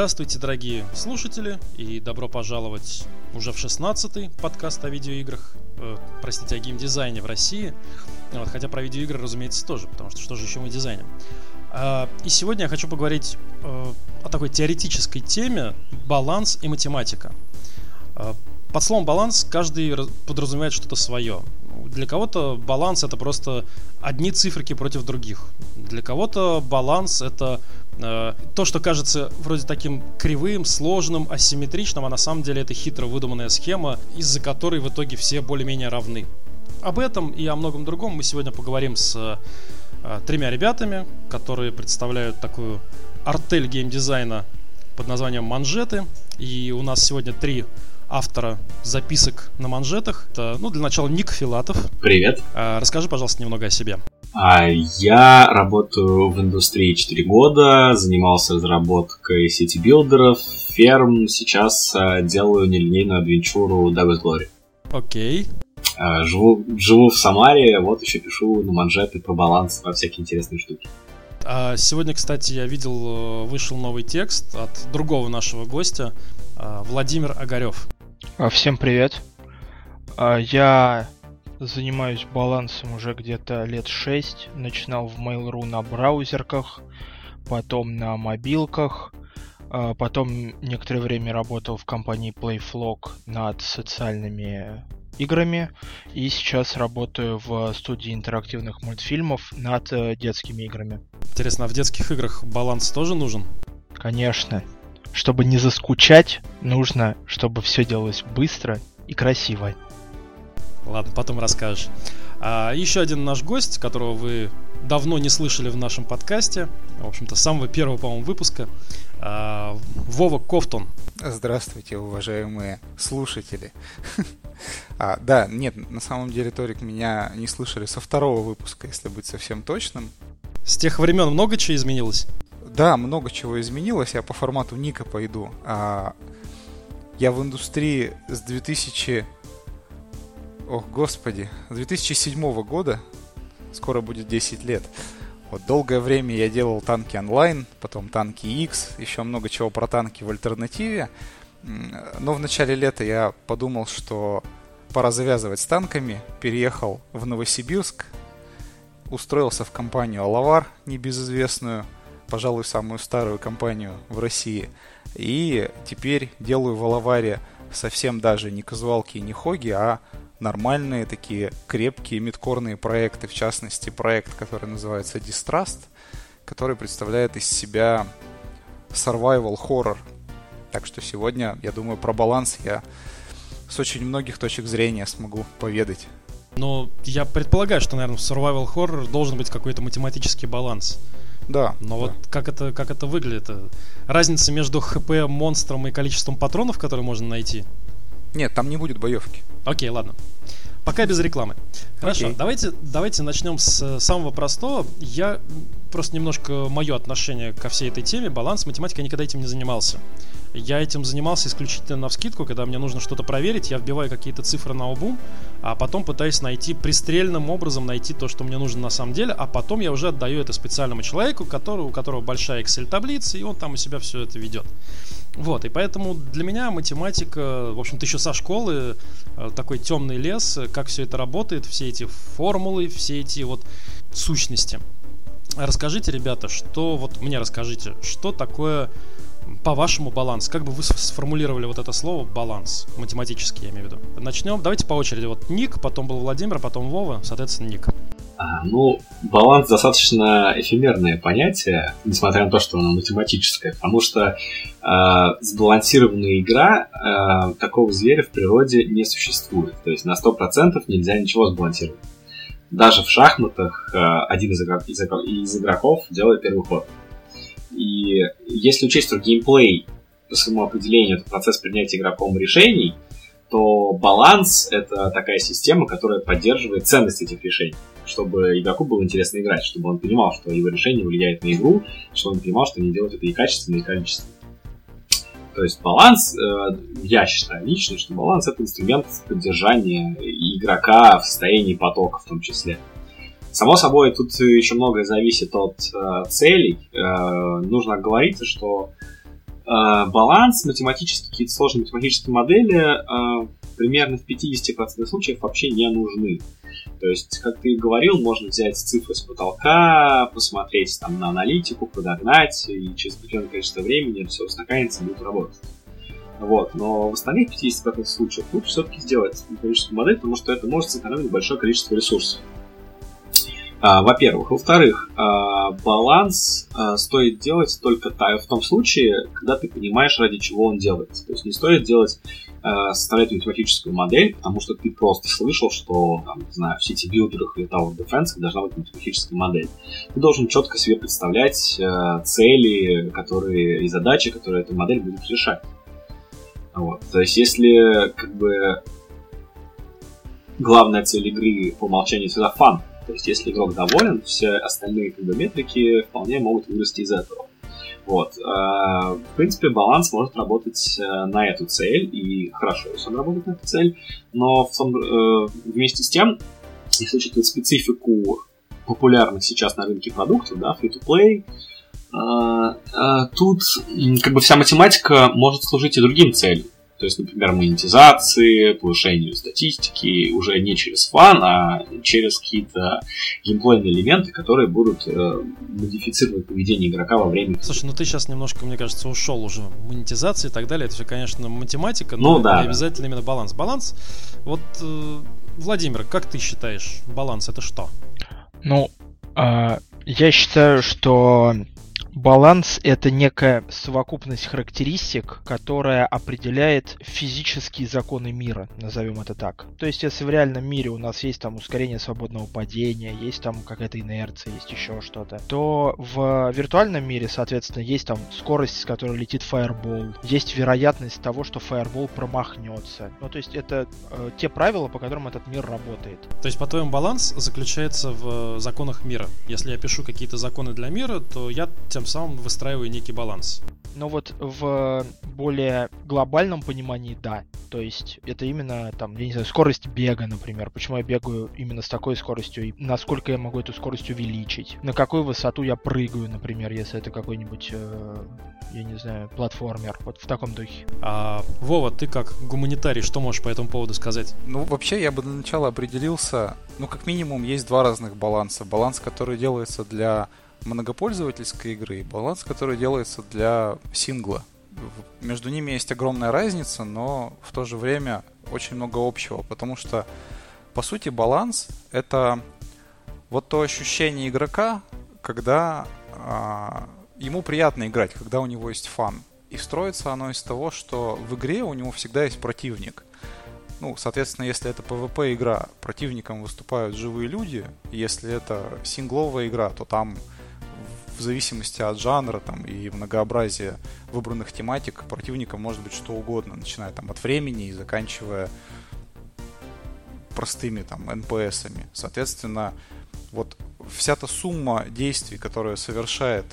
Здравствуйте, дорогие слушатели, и добро пожаловать уже в 16-й подкаст о видеоиграх, э, простите, о геймдизайне в России. Вот, хотя про видеоигры, разумеется, тоже, потому что что же еще мы дизайним. Э, и сегодня я хочу поговорить э, о такой теоретической теме баланс и математика. Э, под словом баланс каждый подразумевает что-то свое. Для кого-то баланс это просто одни циферки против других. Для кого-то баланс это э, то, что кажется вроде таким кривым, сложным, асимметричным, а на самом деле это хитро выдуманная схема, из-за которой в итоге все более-менее равны. Об этом и о многом другом мы сегодня поговорим с э, тремя ребятами, которые представляют такую артель геймдизайна под названием «Манжеты». И у нас сегодня три автора записок на манжетах. Это, ну, для начала Ник Филатов. Привет. А, расскажи, пожалуйста, немного о себе. А, я работаю в индустрии 4 года, занимался разработкой сети-билдеров, ферм, сейчас а, делаю нелинейную адвенчуру Davis Glory. Окей. А, живу, живу в Самаре, вот еще пишу на манжеты про баланс, про всякие интересные штуки. Сегодня, кстати, я видел, э, вышел новый текст от другого нашего гостя, Владимир Огарев. Всем привет. Я занимаюсь балансом уже где-то лет 6. Начинал в Mail.ru на браузерках, потом на мобилках, а, потом некоторое время работал в компании Playflog над социальными играми и сейчас работаю в студии интерактивных мультфильмов над э, детскими играми. Интересно, а в детских играх баланс тоже нужен? Конечно чтобы не заскучать, нужно, чтобы все делалось быстро и красиво. Ладно, потом расскажешь. А, еще один наш гость, которого вы давно не слышали в нашем подкасте, в общем-то, с самого первого, по-моему, выпуска, а, Вова Кофтон. Здравствуйте, уважаемые слушатели. а, да, нет, на самом деле, Торик, меня не слышали со второго выпуска, если быть совсем точным. С тех времен много чего изменилось? Да, много чего изменилось. Я по формату Ника пойду. А, я в индустрии с 2000... Ох, господи. С 2007 года. Скоро будет 10 лет. Вот долгое время я делал танки онлайн, потом танки X, еще много чего про танки в альтернативе. Но в начале лета я подумал, что пора завязывать с танками, переехал в Новосибирск, устроился в компанию Алавар, небезызвестную, пожалуй, самую старую компанию в России. И теперь делаю в Алаваре совсем даже не казуалки и не хоги, а нормальные такие крепкие мидкорные проекты, в частности проект, который называется Distrust, который представляет из себя survival horror. Так что сегодня, я думаю, про баланс я с очень многих точек зрения смогу поведать. Но я предполагаю, что, наверное, в survival horror должен быть какой-то математический баланс. Да. Но да. вот как это, как это выглядит? Разница между ХП монстром и количеством патронов, которые можно найти? Нет, там не будет боевки. Окей, ладно. Пока без рекламы. Хорошо, okay. давайте, давайте начнем с самого простого. Я просто немножко мое отношение ко всей этой теме. Баланс математика никогда этим не занимался. Я этим занимался исключительно на вскидку, когда мне нужно что-то проверить, я вбиваю какие-то цифры на обум, а потом пытаюсь найти пристрельным образом найти то, что мне нужно на самом деле, а потом я уже отдаю это специальному человеку, который, у которого большая Excel-таблица, и он там у себя все это ведет. Вот, и поэтому для меня математика, в общем-то, еще со школы э, такой темный лес, как все это работает, все эти формулы, все эти вот сущности. Расскажите, ребята, что вот мне расскажите, что такое по-вашему баланс? Как бы вы сформулировали вот это слово баланс? Математически, я имею в виду. Начнем. Давайте по очереди. Вот Ник, потом был Владимир, потом Вова, соответственно, Ник. А, ну, баланс достаточно эфемерное понятие, несмотря на то, что оно математическое, потому что э, сбалансированная игра э, такого зверя в природе не существует. То есть на 100% нельзя ничего сбалансировать. Даже в шахматах э, один из, игрок, из, из игроков делает первый ход. И если учесть, что геймплей по своему определению это процесс принятия игроком решений, то баланс — это такая система, которая поддерживает ценность этих решений, чтобы игроку было интересно играть, чтобы он понимал, что его решение влияет на игру, чтобы он понимал, что они делают это и качественно, и количественно. То есть баланс, э, я считаю лично, что баланс это инструмент поддержания игрока в состоянии потока в том числе. Само собой, тут еще многое зависит от э, целей. Э, нужно говорить, что баланс, математические, какие-то сложные математические модели примерно в 50% случаев вообще не нужны. То есть, как ты говорил, можно взять цифры с потолка, посмотреть там на аналитику, подогнать, и через определенное количество времени все устаканится и будет работать. Вот. Но в остальных 50% случаев лучше все-таки сделать математическую модель, потому что это может сэкономить большое количество ресурсов. А, во-первых. Во-вторых, а, баланс а, стоит делать только в том случае, когда ты понимаешь, ради чего он делается. То есть не стоит делать составлять математическую модель, потому что ты просто слышал, что, там, не знаю, в сити-билдерах или Tower Defense должна быть математическая модель. Ты должен четко себе представлять цели которые, и задачи, которые эта модель будет решать. Вот. То есть если как бы главная цель игры по умолчанию всегда фан, то есть, если игрок доволен, все остальные как бы, метрики вполне могут вырасти из этого. Вот. Э, в принципе, баланс может работать э, на эту цель, и хорошо, если он работает на эту цель, но в том, э, вместе с тем, если учитывать специфику популярных сейчас на рынке продуктов, да, free-to-play, тут как бы вся математика может служить и другим целям. То есть, например, монетизации, повышению статистики уже не через фан, а через какие-то геймплейные элементы, которые будут э, модифицировать поведение игрока во время. Слушай, ну ты сейчас немножко, мне кажется, ушел уже монетизации и так далее. Это все, конечно, математика, но ну, да, не обязательно именно баланс. Баланс, вот, э, Владимир, как ты считаешь, баланс это что? Ну, э, я считаю, что Баланс — это некая совокупность характеристик, которая определяет физические законы мира, назовем это так. То есть, если в реальном мире у нас есть там ускорение свободного падения, есть там какая-то инерция, есть еще что-то, то в виртуальном мире, соответственно, есть там скорость, с которой летит фаербол, есть вероятность того, что фаербол промахнется. Ну, то есть, это э, те правила, по которым этот мир работает. То есть, по-твоему, баланс заключается в законах мира. Если я пишу какие-то законы для мира, то я тем самым выстраиваю некий баланс. Но вот в более глобальном понимании, да. То есть это именно там, я не знаю, скорость бега, например. Почему я бегаю именно с такой скоростью и насколько я могу эту скорость увеличить. На какую высоту я прыгаю, например, если это какой-нибудь, э, я не знаю, платформер. Вот в таком духе. А, Вова, ты как гуманитарий, что можешь по этому поводу сказать? Ну, вообще, я бы для начала определился, ну, как минимум, есть два разных баланса. Баланс, который делается для многопользовательской игры и баланс, который делается для сингла. Между ними есть огромная разница, но в то же время очень много общего, потому что, по сути, баланс — это вот то ощущение игрока, когда а, ему приятно играть, когда у него есть фан. И строится оно из того, что в игре у него всегда есть противник. Ну, соответственно, если это PvP игра, противником выступают живые люди. Если это сингловая игра, то там в зависимости от жанра там, и многообразия выбранных тематик противником может быть что угодно, начиная там от времени и заканчивая простыми там НПСами. Соответственно, вот вся та сумма действий, которую совершает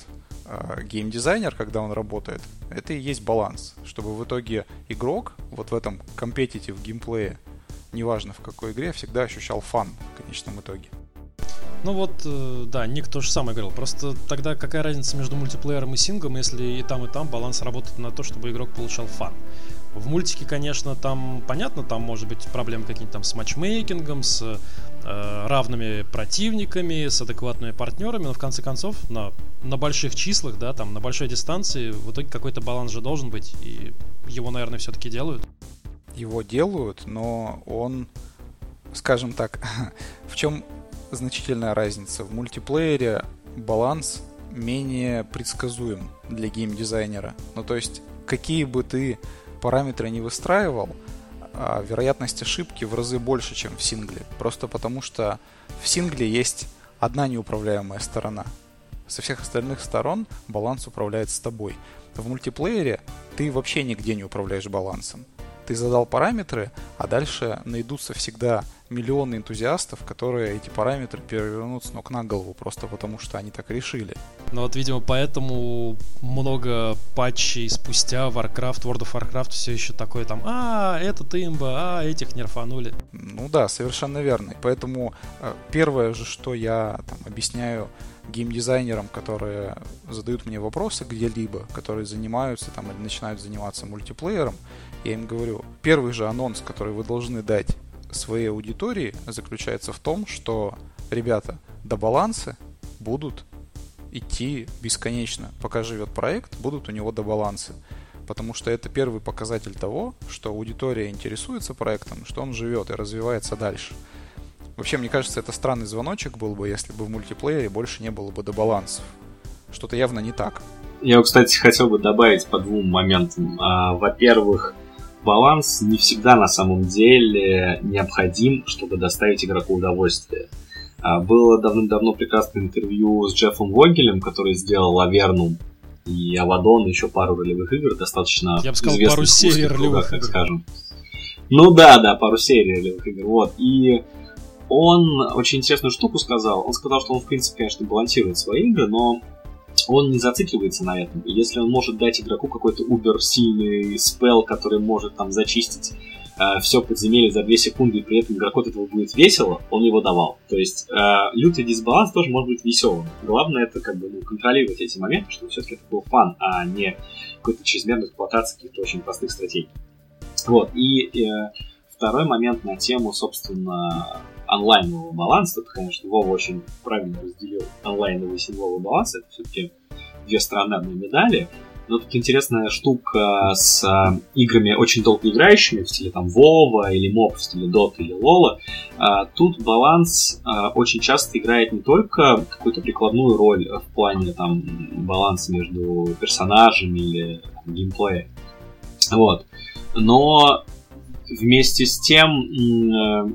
э, геймдизайнер, когда он работает, это и есть баланс, чтобы в итоге игрок вот в этом компетитив геймплее, неважно в какой игре, всегда ощущал фан в конечном итоге. Ну вот, э, да, Ник то же самое говорил. Просто тогда какая разница между мультиплеером и синглом, если и там, и там баланс работает на то, чтобы игрок получал фан. В мультике, конечно, там понятно, там может быть проблемы какие-то там с матчмейкингом, с э, равными противниками, с адекватными партнерами, но в конце концов на, на больших числах, да, там на большой дистанции в итоге какой-то баланс же должен быть, и его, наверное, все-таки делают. Его делают, но он, скажем так, в чем значительная разница. В мультиплеере баланс менее предсказуем для геймдизайнера. Ну, то есть, какие бы ты параметры не выстраивал, а, вероятность ошибки в разы больше, чем в сингле. Просто потому что в сингле есть одна неуправляемая сторона. Со всех остальных сторон баланс управляет с тобой. В мультиплеере ты вообще нигде не управляешь балансом. Ты задал параметры, а дальше найдутся всегда миллионы энтузиастов, которые эти параметры перевернут с ног на голову, просто потому что они так решили. Ну вот, видимо, поэтому много патчей спустя Warcraft, World of Warcraft все еще такое там, а, этот имба, а, этих нерфанули. Ну да, совершенно верно. Поэтому э, первое же, что я там, объясняю геймдизайнерам, которые задают мне вопросы где-либо, которые занимаются там или начинают заниматься мультиплеером, я им говорю, первый же анонс, который вы должны дать своей аудитории, заключается в том, что, ребята, до баланса будут идти бесконечно. Пока живет проект, будут у него до баланса. Потому что это первый показатель того, что аудитория интересуется проектом, что он живет и развивается дальше. Вообще, мне кажется, это странный звоночек был бы, если бы в мультиплеере больше не было бы до балансов. Что-то явно не так. Я, кстати, хотел бы добавить по двум моментам. А, во-первых, баланс не всегда на самом деле необходим, чтобы доставить игроку удовольствие. А, было давным-давно прекрасное интервью с Джеффом Вогелем, который сделал Авернум и Авадон, еще пару ролевых игр, достаточно Я бы сказал, пару серий ролевых игр. скажем. Ну да, да, пару серий ролевых игр. Вот. И он очень интересную штуку сказал. Он сказал, что он, в принципе, конечно, балансирует свои игры, но он не зацикливается на этом. И если он может дать игроку какой-то убер сильный спел, который может там зачистить э, все подземелье за 2 секунды, и при этом игроку от этого будет весело, он его давал. То есть э, лютый дисбаланс тоже может быть веселым. Главное это как бы ну, контролировать эти моменты, чтобы все-таки это был фан, а не какой-то чрезмерной эксплуатации каких-то очень простых стратегий. Вот, и э, второй момент на тему, собственно, онлайнового баланса. Тут, конечно, Вова очень правильно разделил онлайновый и сетевой баланс. Это все-таки две стороны одной медали. Но тут интересная штука с а, играми очень долго играющими, в стиле там Вова или Моб, в стиле Dota или Лола. Тут баланс а, очень часто играет не только какую-то прикладную роль в плане там баланса между персонажами или там, геймплея. Вот. Но вместе с тем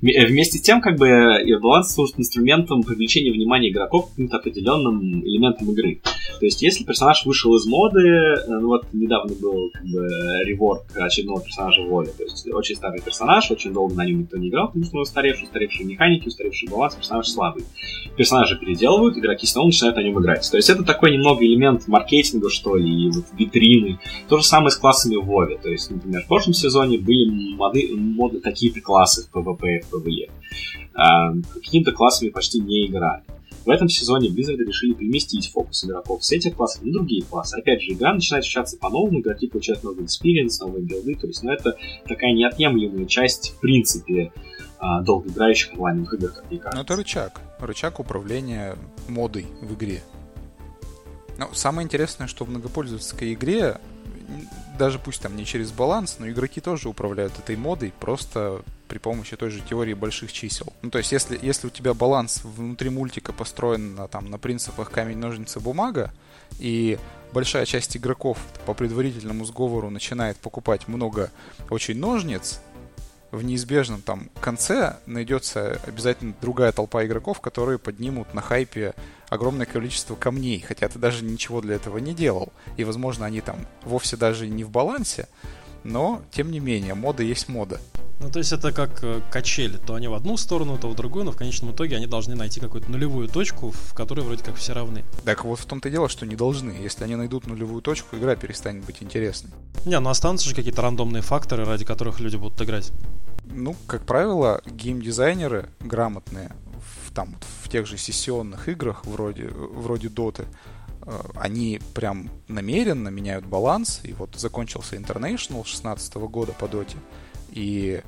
вместе с тем, как бы, баланс служит инструментом привлечения внимания игроков к каким-то определенным элементам игры. То есть, если персонаж вышел из моды, э, ну вот недавно был как бы реворк очередного персонажа Воли, то есть очень старый персонаж, очень долго на нем никто не играл, потому что он устаревший, устаревшие механики, устаревший баланс, персонаж слабый. Персонажи переделывают, игроки снова начинают на нем играть. То есть это такой немного элемент маркетинга, что ли, и вот витрины. То же самое с классами в Вове. То есть, например, в прошлом сезоне были модны, модны такие-то классы в PvP, PvE. А, какими-то классами почти не играли. В этом сезоне Blizzard решили переместить фокус игроков с этих классов на другие классы. Опять же, игра начинает ощущаться по-новому, игроки получают новый experience, новые build ы, то есть, ну, это такая неотъемлемая часть, в принципе, а, долгоиграющих онлайновых игр, как мне кажется. Ну, это рычаг. Рычаг управления модой в игре. Но самое интересное, что в многопользовательской игре даже пусть там не через баланс, но игроки тоже управляют этой модой просто при помощи той же теории больших чисел. Ну, то есть, если, если у тебя баланс внутри мультика построен на, там, на принципах камень, ножницы, бумага, и большая часть игроков по предварительному сговору начинает покупать много очень ножниц, в неизбежном там конце найдется обязательно другая толпа игроков, которые поднимут на хайпе огромное количество камней, хотя ты даже ничего для этого не делал. И, возможно, они там вовсе даже не в балансе, но, тем не менее, мода есть мода. Ну, то есть это как э, качели. То они в одну сторону, то в другую, но в конечном итоге они должны найти какую-то нулевую точку, в которой вроде как все равны. Так вот в том-то и дело, что не должны. Если они найдут нулевую точку, игра перестанет быть интересной. Не, ну останутся же какие-то рандомные факторы, ради которых люди будут играть. Ну, как правило, геймдизайнеры грамотные в, там, в тех же сессионных играх, вроде, вроде Доты, э, они прям намеренно меняют баланс. И вот закончился International 16 года по доте. И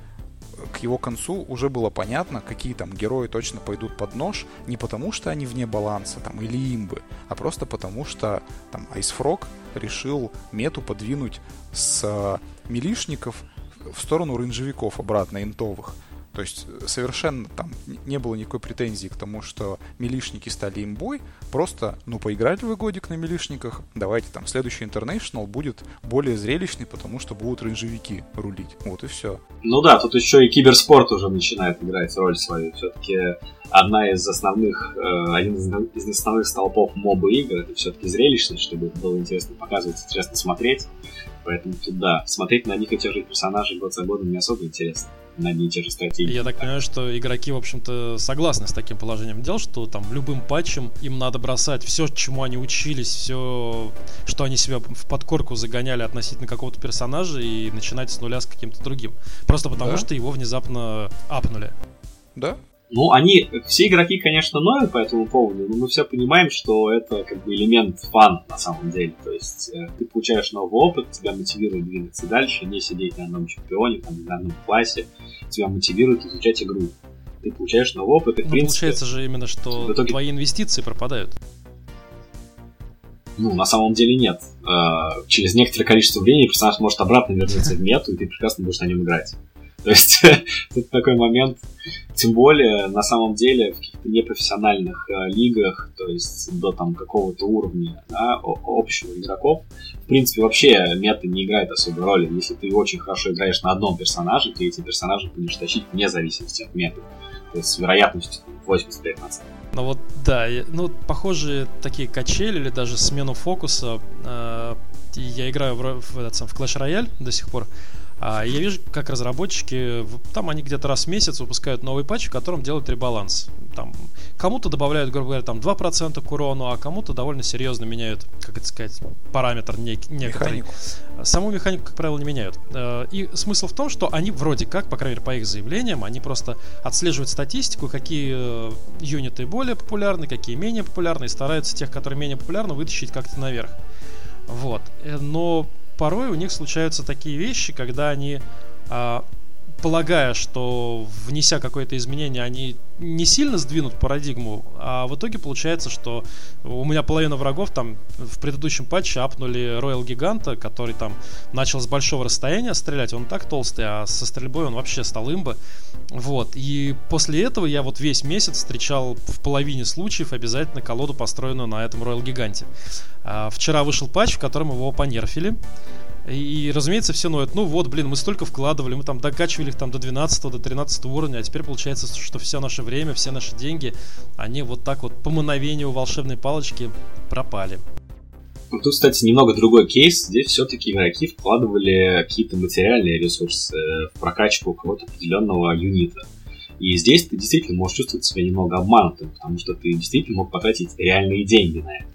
к его концу уже было понятно, какие там герои точно пойдут под нож, не потому что они вне баланса там или имбы, а просто потому что там Frog решил мету подвинуть с э, милишников в сторону рейнджевиков обратно, интовых. То есть э, совершенно там не было никакой претензии к тому, что милишники стали имбой. Просто, ну, поиграли вы годик на милишниках, давайте там следующий International будет более зрелищный, потому что будут рейнджевики рулить. Вот и все. Ну да, тут еще и киберспорт уже начинает играть роль свою. Все-таки одна из основных, э, один из основных столпов моба игр это все-таки зрелищность, чтобы было интересно показывать, интересно смотреть. Поэтому тут да, смотреть на них и тех же персонажей год за годом не особо интересно на одни и те же стратегии. Я так понимаю, что игроки, в общем-то, согласны с таким положением дел, что там любым патчем им надо бросать все, чему они учились, все, что они себя в подкорку загоняли относительно какого-то персонажа и начинать с нуля с каким-то другим. Просто потому, да? что его внезапно апнули. Да, Ну, они, все игроки, конечно, ноют по этому поводу, но мы все понимаем, что это как бы элемент фан на самом деле. То есть э, ты получаешь новый опыт, тебя мотивирует двигаться дальше, не сидеть на одном чемпионе, там, на одном классе, тебя мотивирует изучать игру. Ты получаешь новый опыт, и, в Ну, принципе... получается же именно, что в итоге- твои инвестиции пропадают. Ну, на самом деле нет. Э, Через некоторое количество времени персонаж может обратно вернуться в мету, и ты прекрасно будешь на нем играть. То есть тут такой момент, тем более на самом деле в каких-то непрофессиональных э, лигах, то есть до там какого-то уровня да, общего игроков, в принципе вообще мета не играет особой роли. Если ты очень хорошо играешь на одном персонаже, ты эти персонажи будешь тащить вне зависимости от меты. То есть с вероятностью там, 85%. Ну вот, да, ну, похожие такие качели или даже смену фокуса. э, я играю в, в этот в Clash Royale до сих пор. А я вижу, как разработчики, там они где-то раз в месяц выпускают новый патч, в котором делают ребаланс. Там кому-то добавляют, грубо говоря, там 2% к урону, а кому-то довольно серьезно меняют, как это сказать, параметр нек- некоторый. Механику. Саму механику, как правило, не меняют. Э, И смысл в том, что они вроде как, по крайней мере, по их заявлениям, они просто отслеживают статистику, какие э, юниты более популярны, какие менее популярны, и стараются тех, которые менее популярны, вытащить как-то наверх. Вот. Э, Но порой у них случаются такие вещи, когда они, а, полагая, что внеся какое-то изменение, они не сильно сдвинут парадигму, а в итоге получается, что у меня половина врагов там в предыдущем патче апнули Роял Гиганта, который там начал с большого расстояния стрелять, он так толстый, а со стрельбой он вообще стал имба. Вот. И после этого я вот весь месяц встречал в половине случаев обязательно колоду, построенную на этом Роял Гиганте. А, вчера вышел патч, в котором его понерфили. И, разумеется, все ноют, ну вот, блин, мы столько вкладывали, мы там докачивали их там до 12 до 13 уровня, а теперь получается, что все наше время, все наши деньги, они вот так вот по мановению волшебной палочки пропали. Ну, Тут, кстати, немного другой кейс. Здесь все-таки игроки вкладывали какие-то материальные ресурсы в прокачку какого-то определенного юнита. И здесь ты действительно можешь чувствовать себя немного обманутым, потому что ты действительно мог потратить реальные деньги на это.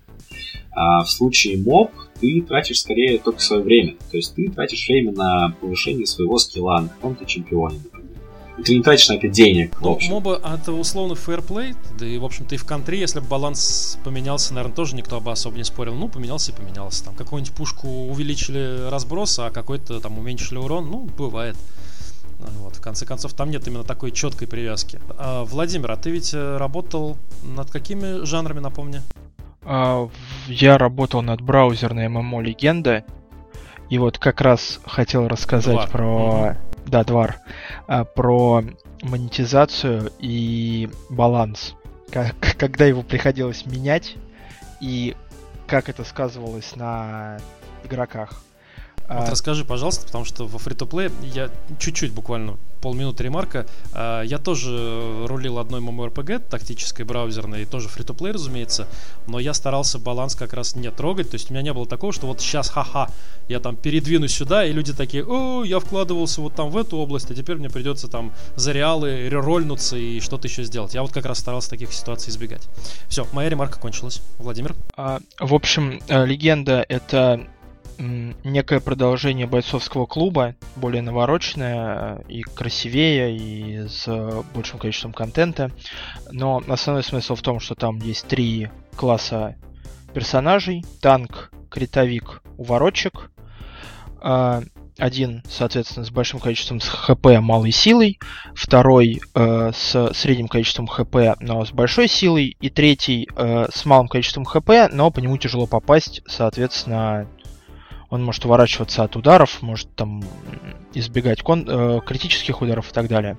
А в случае моб ты тратишь скорее только свое время. То есть ты тратишь время на повышение своего скилла на каком-то чемпионе, например. И ты не тратишь на это денег. Ну, моба это условно фэрплей, да и, в общем-то, и в контре, если бы баланс поменялся, наверное, тоже никто бы особо не спорил. Ну, поменялся и поменялся. Там какую-нибудь пушку увеличили разброс, а какой-то там уменьшили урон, ну, бывает. Вот, в конце концов, там нет именно такой четкой привязки. А, Владимир, а ты ведь э, работал над какими жанрами, напомни? А, Я работал над браузерной ММО Легенда. И вот как раз хотел рассказать Двар. про... Да, Двар. А, Про монетизацию и баланс. Как- Когда его приходилось менять и как это сказывалось на игроках. Вот А, расскажи, пожалуйста, потому что во фри-то-плей я чуть-чуть, буквально полминуты ремарка, а, я тоже рулил одной MMORPG, тактической браузерной, тоже фри-то-плей, разумеется, но я старался баланс как раз не трогать, то есть у меня не было такого, что вот сейчас, ха-ха, я там передвину сюда, и люди такие, о, я вкладывался вот там в эту область, а теперь мне придется там за реалы рерольнуться и что-то еще сделать. Я вот как раз старался таких ситуаций избегать. Все, моя ремарка кончилась. Владимир? А, В общем, э, легенда это некое продолжение бойцовского клуба, более навороченное э, и красивее, и с э, большим количеством контента. Но основной смысл в том, что там есть три класса персонажей. Танк, критовик, уворотчик. А, Один, соответственно, с большим количеством хп, малой силой. Второй э, с средним количеством хп, но с большой силой. И третий э, с малым количеством хп, но по нему тяжело попасть. Соответственно, он может уворачиваться от ударов, может там избегать кон- э, критических ударов и так далее.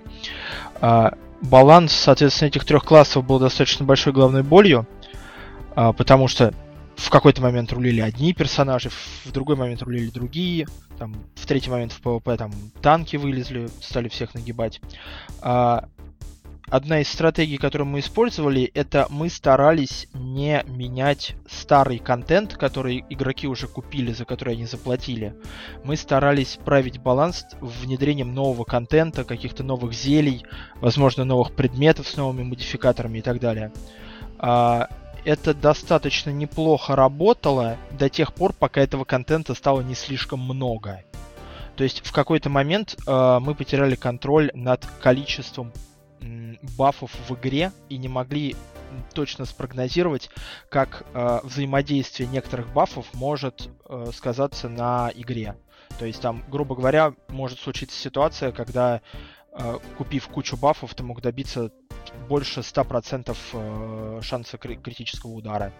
А, баланс, соответственно, этих трех классов был достаточно большой головной болью, а, потому что в какой-то момент рулили одни персонажи, в другой момент рулили другие, там, в третий момент в PvP там танки вылезли, стали всех нагибать. А, одна из стратегий, которую мы использовали, это мы старались не менять старый контент, который игроки уже купили, за который они заплатили. Мы старались править баланс внедрением нового контента, каких-то новых зелий, возможно, новых предметов с новыми модификаторами и так далее. А, это достаточно неплохо работало до тех пор, пока этого контента стало не слишком много. То есть в какой-то момент э, мы потеряли контроль над количеством бафов в игре и не могли точно спрогнозировать, как э, взаимодействие некоторых бафов может э, сказаться на игре. То есть там, грубо говоря, может случиться ситуация, когда э, купив кучу бафов, ты мог добиться больше 100% э, шанса критического удара.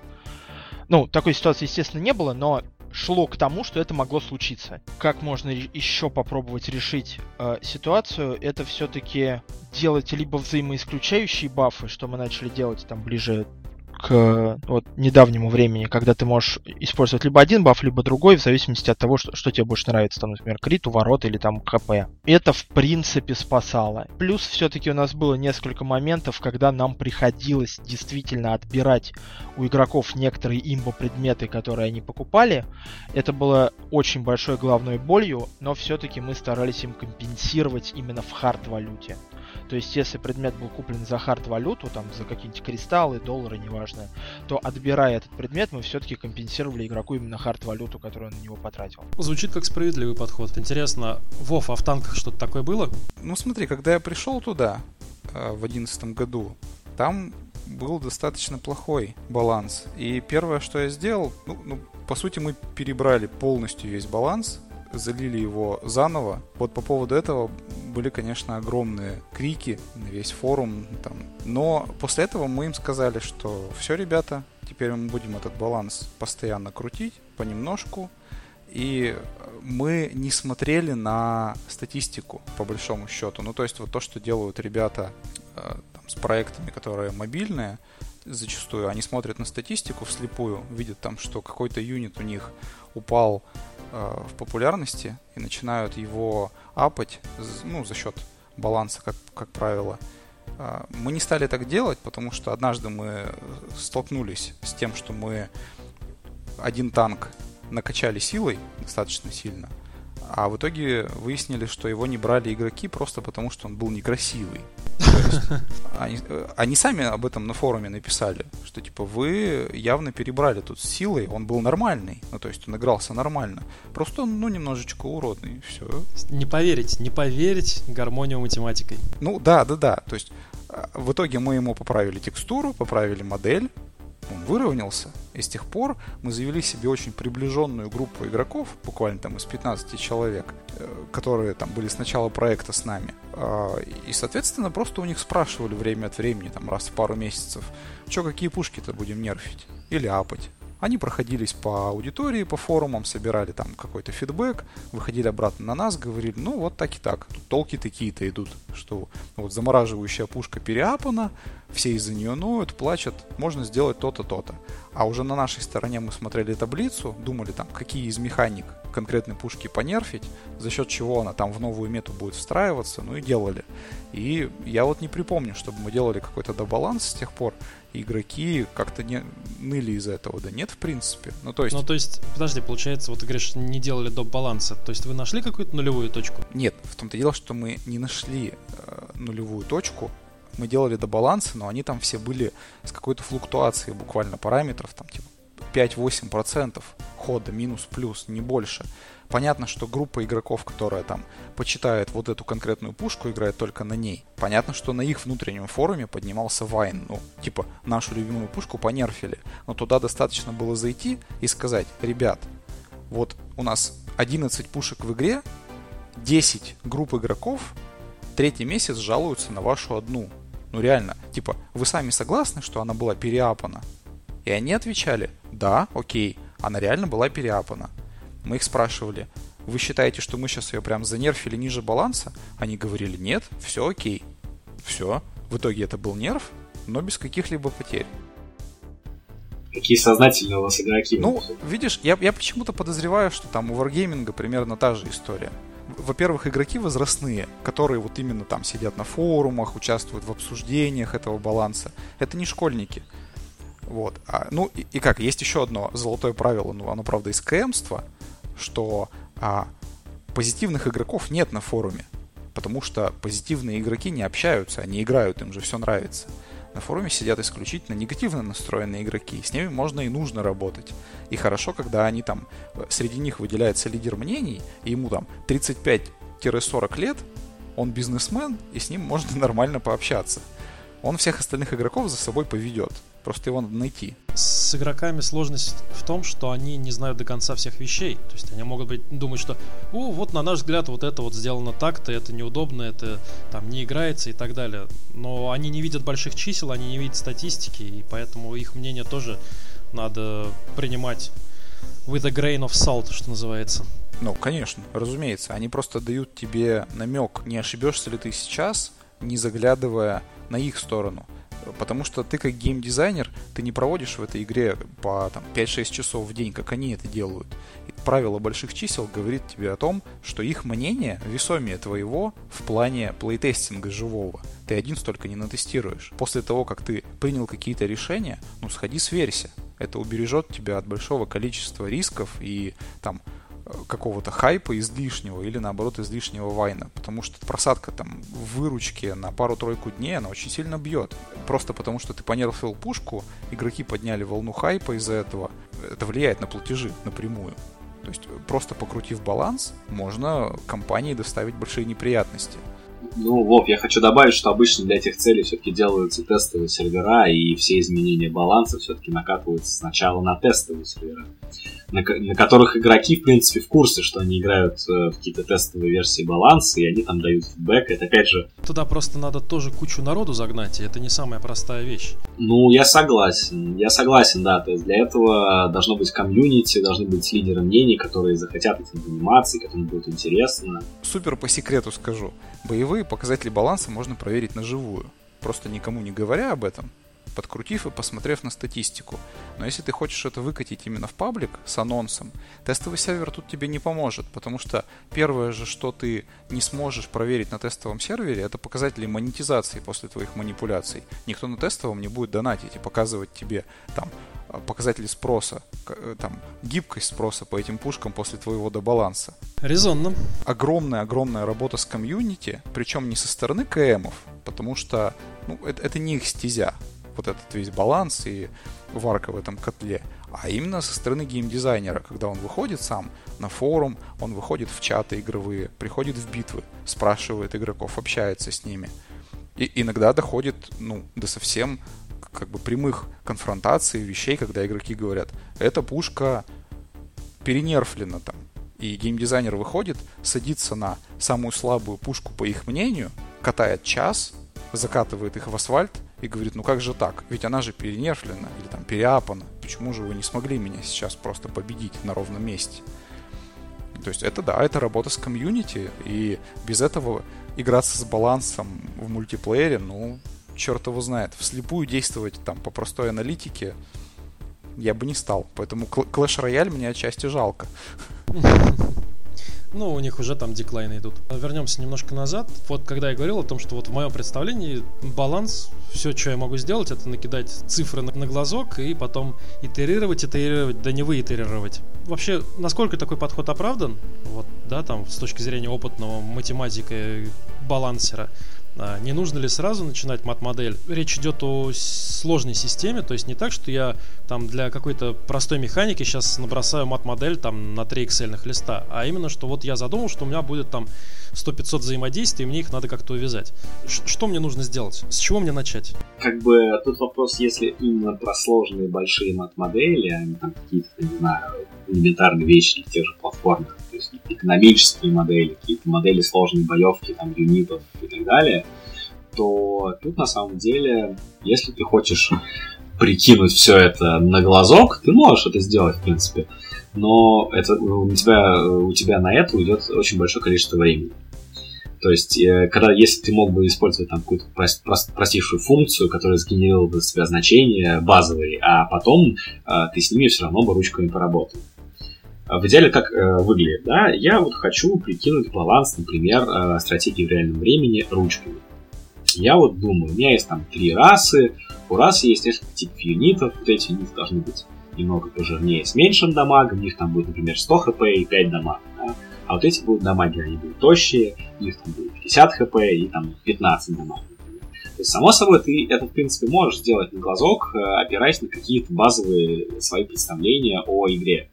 Ну, такой ситуации, естественно, не было, но шло к тому, что это могло случиться. Как можно еще попробовать решить э, ситуацию? Это все-таки делать либо взаимоисключающие бафы, что мы начали делать там ближе к вот, недавнему времени, когда ты можешь использовать либо один баф, либо другой, в зависимости от того, что, что тебе больше нравится, там, например, крит, уворот или там ХП. Это, в принципе, спасало. Плюс все-таки у нас было несколько моментов, когда нам приходилось действительно отбирать у игроков некоторые имбо-предметы, которые они покупали. Это было очень большой главной болью, но все-таки мы старались им компенсировать именно в хард-валюте. То есть, если предмет был куплен за хард-валюту, там, за какие-нибудь кристаллы, доллары, неважно, то, отбирая этот предмет, мы все-таки компенсировали игроку именно хард-валюту, которую он на него потратил. Звучит как справедливый подход. Интересно, Вов, а в танках что-то такое было? Ну, смотри, когда я пришел туда э, в одиннадцатом году, там был достаточно плохой баланс. И первое, что я сделал, ну, ну, по сути, мы перебрали полностью весь баланс, залили его заново. Вот по поводу этого были, конечно, огромные крики на весь форум. Там. Но после этого мы им сказали, что все, ребята, теперь мы будем этот баланс постоянно крутить, понемножку. И мы не смотрели на статистику, по большому счету. Ну, то есть вот то, что делают ребята э, там, с проектами, которые мобильные, зачастую они смотрят на статистику вслепую, видят там, что какой-то юнит у них упал Э, в популярности и начинают его апать ну, за счет баланса, как, как правило. Э, мы не стали так делать, потому что однажды мы столкнулись с тем, что мы один танк накачали силой достаточно сильно, а в итоге выяснили, что его не брали игроки просто потому, что он был некрасивый. они, они сами об этом на форуме написали, что типа вы явно перебрали тут с силой, он был нормальный, ну то есть он игрался нормально, просто он ну немножечко уродный, все. Не поверить, не поверить гармонию математикой. Ну да, да, да, то есть а, в итоге мы ему поправили текстуру, поправили модель, он выровнялся, и с тех пор мы завели себе очень приближенную группу игроков, буквально там из 15 человек, э, которые там были с начала проекта с нами. А, и, соответственно, просто у них спрашивали время от времени, там раз в пару месяцев, что какие пушки-то будем нерфить или апать. Они проходились по аудитории, по форумам, собирали там какой-то фидбэк, выходили обратно на нас, говорили, ну вот так и так, тут толки такие-то идут, что вот замораживающая пушка переапана, все из-за нее ноют, плачут, можно сделать то-то, то-то. А уже на нашей стороне мы смотрели таблицу, думали там, какие из механик конкретной пушки понерфить, за счет чего она там в новую мету будет встраиваться, ну и делали. И я вот не припомню, чтобы мы делали какой-то добаланс с тех пор, игроки как-то не ныли из-за этого. Да нет, в принципе. Ну, то есть... Ну, то есть, подожди, получается, вот ты говоришь, не делали доп. баланса. То есть вы нашли какую-то нулевую точку? Нет, в том-то дело, что мы не нашли э, нулевую точку, мы делали до баланса, но они там все были с какой-то флуктуацией буквально параметров, там типа 5-8% хода, минус-плюс, не больше. Понятно, что группа игроков, которая там почитает вот эту конкретную пушку, играет только на ней. Понятно, что на их внутреннем форуме поднимался Вайн. Ну, типа, нашу любимую пушку понерфили. Но туда достаточно было зайти и сказать, ребят, вот у нас 11 пушек в игре, 10 групп игроков, третий месяц жалуются на вашу одну. Ну реально, типа, вы сами согласны, что она была переапана? И они отвечали, да, окей, она реально была переапана. Мы их спрашивали, вы считаете, что мы сейчас ее прям занерфили ниже баланса? Они говорили, нет, все окей. Все. В итоге это был нерв, но без каких-либо потерь. Какие сознательные у вас игроки. Ну, видишь, я, я почему-то подозреваю, что там у Wargaming примерно та же история во-первых, игроки возрастные, которые вот именно там сидят на форумах, участвуют в обсуждениях этого баланса. Это не школьники. Вот. А, ну и, и как, есть еще одно золотое правило, ну оно правда из КМства, что а, позитивных игроков нет на форуме, потому что позитивные игроки не общаются, они играют, им же все нравится. На форуме сидят исключительно негативно настроенные игроки, с ними можно и нужно работать. И хорошо, когда они там, среди них выделяется лидер мнений, и ему там 35-40 лет, он бизнесмен, и с ним можно нормально пообщаться. он всех остальных игроков за собой поведет. Просто его надо найти. С игроками сложность в том, что они не знают до конца всех вещей. То есть они могут быть думать, что о, вот на наш взгляд вот это вот сделано так-то, это неудобно, это там не играется и так далее. Но они не видят больших чисел, они не видят статистики, и поэтому их мнение тоже надо принимать with a grain of salt, что называется. Ну, конечно, разумеется. Они просто дают тебе намек, не ошибешься ли ты сейчас, не заглядывая на их сторону. Потому что ты как геймдизайнер, ты не проводишь в этой игре по там, 5-6 часов в день, как они это делают. И правило больших чисел говорит тебе о том, что их мнение весомее твоего в плане плейтестинга живого. Ты один столько не натестируешь. После того, как ты принял какие-то решения, ну сходи сверься. Это убережет тебя от большого количества рисков и там какого-то хайпа излишнего или наоборот излишнего вайна, потому что просадка там в выручке на пару-тройку дней, она очень сильно бьет. Просто потому что ты понерфил пушку, игроки подняли волну хайпа из-за этого, это влияет на платежи напрямую. То есть просто покрутив баланс, можно компании доставить большие неприятности. Ну, Вов, я хочу добавить, что обычно для этих целей все-таки делаются тестовые сервера, и все изменения баланса все-таки накатываются сначала на тестовые сервера на, на которых игроки, в принципе, в курсе, что они играют э, в какие-то тестовые версии баланса, и они там дают фидбэк. Это опять же... Туда просто надо тоже кучу народу загнать, и это не самая простая вещь. Ну, я согласен. Я согласен, да. То есть для этого должно быть комьюнити, должны быть лидеры мнений, которые захотят этим заниматься, и которым будет интересно. Супер по секрету скажу. Боевые показатели баланса можно проверить на живую. Просто никому не говоря об этом, подкрутив и посмотрев на статистику. Но если ты хочешь это выкатить именно в паблик с анонсом, тестовый сервер тут тебе не поможет, потому что первое же, что ты не сможешь проверить на тестовом сервере, это показатели монетизации после твоих манипуляций. Никто на тестовом не будет донатить и показывать тебе там показатели спроса, э, там, гибкость спроса по этим пушкам после твоего добаланса. Резонно. Огромная-огромная работа с комьюнити, причем не со стороны КМов, потому что ну, это, это не их стезя вот этот весь баланс и варка в этом котле, а именно со стороны геймдизайнера, когда он выходит сам на форум, он выходит в чаты игровые, приходит в битвы, спрашивает игроков, общается с ними. И иногда доходит, ну, до совсем как бы прямых конфронтаций, вещей, когда игроки говорят, эта пушка перенерфлена там. И геймдизайнер выходит, садится на самую слабую пушку, по их мнению, катает час, закатывает их в асфальт и говорит, ну как же так? Ведь она же перенерфлена или там переапана. Почему же вы не смогли меня сейчас просто победить на ровном месте? То есть это да, это работа с комьюнити, и без этого играться с балансом в мультиплеере, ну, черт его знает. Вслепую действовать там по простой аналитике я бы не стал. Поэтому Clash Royale мне отчасти жалко. Ну, у них уже там деклайны идут. Вернемся немножко назад. Вот когда я говорил о том, что вот в моем представлении баланс, все, что я могу сделать, это накидать цифры на, на глазок и потом итерировать, итерировать, да не выитерировать. Вообще, насколько такой подход оправдан, вот, да, там, с точки зрения опытного математика балансера, не нужно ли сразу начинать мат-модель? Речь идет о сложной системе, то есть не так, что я там для какой-то простой механики сейчас набросаю мат-модель там на 3 excel листа, а именно, что вот я задумал, что у меня будет там 100-500 взаимодействий, и мне их надо как-то увязать. Ш- что мне нужно сделать? С чего мне начать? Как бы тут вопрос, если именно про сложные большие мат-модели, а не там какие-то, не знаю, элементарные вещи в тех же платформах, то есть экономические модели, какие-то модели сложной боевки, там, юнитов и так далее, то тут на самом деле, если ты хочешь прикинуть все это на глазок, ты можешь это сделать, в принципе. Но это, у, тебя, у тебя на это уйдет очень большое количество времени. То есть, э, когда, если ты мог бы использовать там какую-то прост, прост, простейшую функцию, которая сгенерировала бы себя значения базовые, а потом э, ты с ними все равно бы ручками поработал. В идеале как э, выглядит, да? Я вот хочу прикинуть баланс, например, э, стратегии в реальном времени ручками. Я вот думаю, у меня есть там три расы, у расы есть несколько типов юнитов, вот эти юниты должны быть немного пожирнее, с меньшим дамагом, у них там будет, например, 100 хп и 5 дамаг, да? а вот эти будут дамаги, они будут тощие, у них там будет 50 хп и там 15 дамаг. То есть, само собой, ты это, в принципе, можешь сделать на глазок, э, опираясь на какие-то базовые свои представления о игре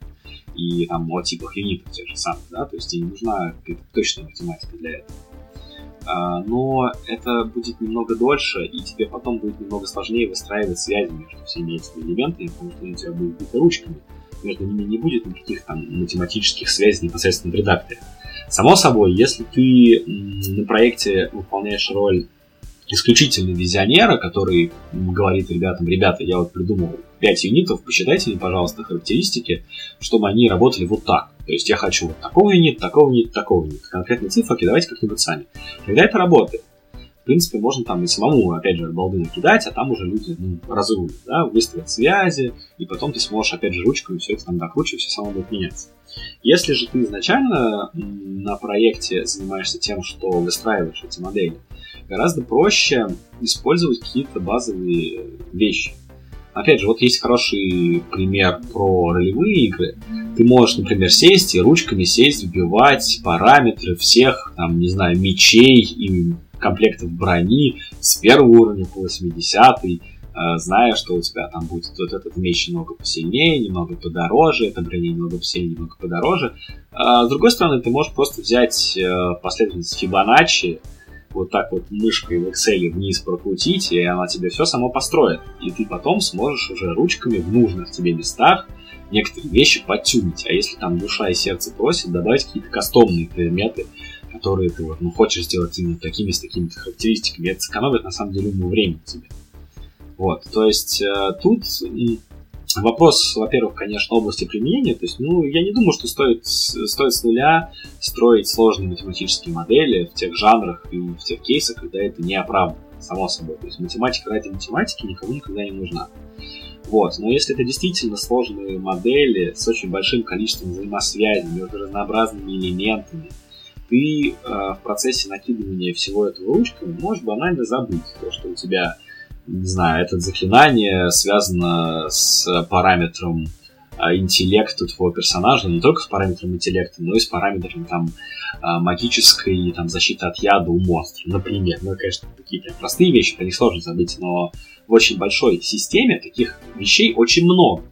и там о типах юнитов тех же самых, да, то есть тебе не нужна точная математика для этого. а, но это будет немного дольше, и тебе потом будет немного сложнее выстраивать связи между всеми этими элементами, потому что у тебя будут биты ручками. Между ними не будет никаких там математических связей непосредственно в редакторе. Само собой, если ты на проекте выполняешь роль исключительно визионера, который говорит ребятам, ребята, я вот придумал 5 юнитов, посчитайте мне, пожалуйста, характеристики, чтобы они работали вот так. То есть я хочу вот такого юнита, такого юнита, такого юнита. Конкретные циферки давайте как-нибудь сами. Когда это работает, в принципе, можно там и самому, опять же, балды накидать, а там уже люди ну, разрулят, да, выставят связи, и потом ты сможешь, опять же, ручками все это там докручивать, все само будет меняться. Если же ты изначально на проекте занимаешься тем, что выстраиваешь эти модели, гораздо проще использовать какие-то базовые вещи. Опять же, вот есть хороший пример про ролевые игры. Ты можешь, например, сесть и ручками сесть, вбивать параметры всех, там, не знаю, мечей и комплектов брони с первого уровня по 80 э, зная, что у тебя там будет вот этот меч немного посильнее, немного подороже, эта броня немного посильнее, немного подороже. А, с другой стороны, ты можешь просто взять э, последовательность Фибоначчи, вот так вот мышкой в Excel вниз прокрутить, и она тебе все само построит. И ты потом сможешь уже ручками в нужных тебе местах некоторые вещи подтюнить. А если там душа и сердце просят, добавить какие-то кастомные предметы, которые ты вот, ну, хочешь сделать именно такими, с такими-то характеристиками. Это сэкономит, на самом деле, ему время тебе. Вот, то есть э, тут вопрос, во-первых, конечно, области применения. То есть, ну, я не думаю, что стоит, стоит с нуля строить сложные математические модели в тех жанрах и в тех кейсах, когда это не оправдано, само собой. То есть математика ради математики никому никогда не нужна. Вот. Но если это действительно сложные модели с очень большим количеством взаимосвязей между разнообразными элементами, ты э, в процессе накидывания всего этого ручками можешь банально забыть то, что у тебя, не знаю, это заклинание связано с параметром э, интеллекта твоего персонажа, не только с параметром интеллекта, но и с параметром там э, магической там, защиты от яда у монстров, например. Ну, конечно, такие прям простые вещи, это несложно забыть, но в очень большой системе таких вещей очень много.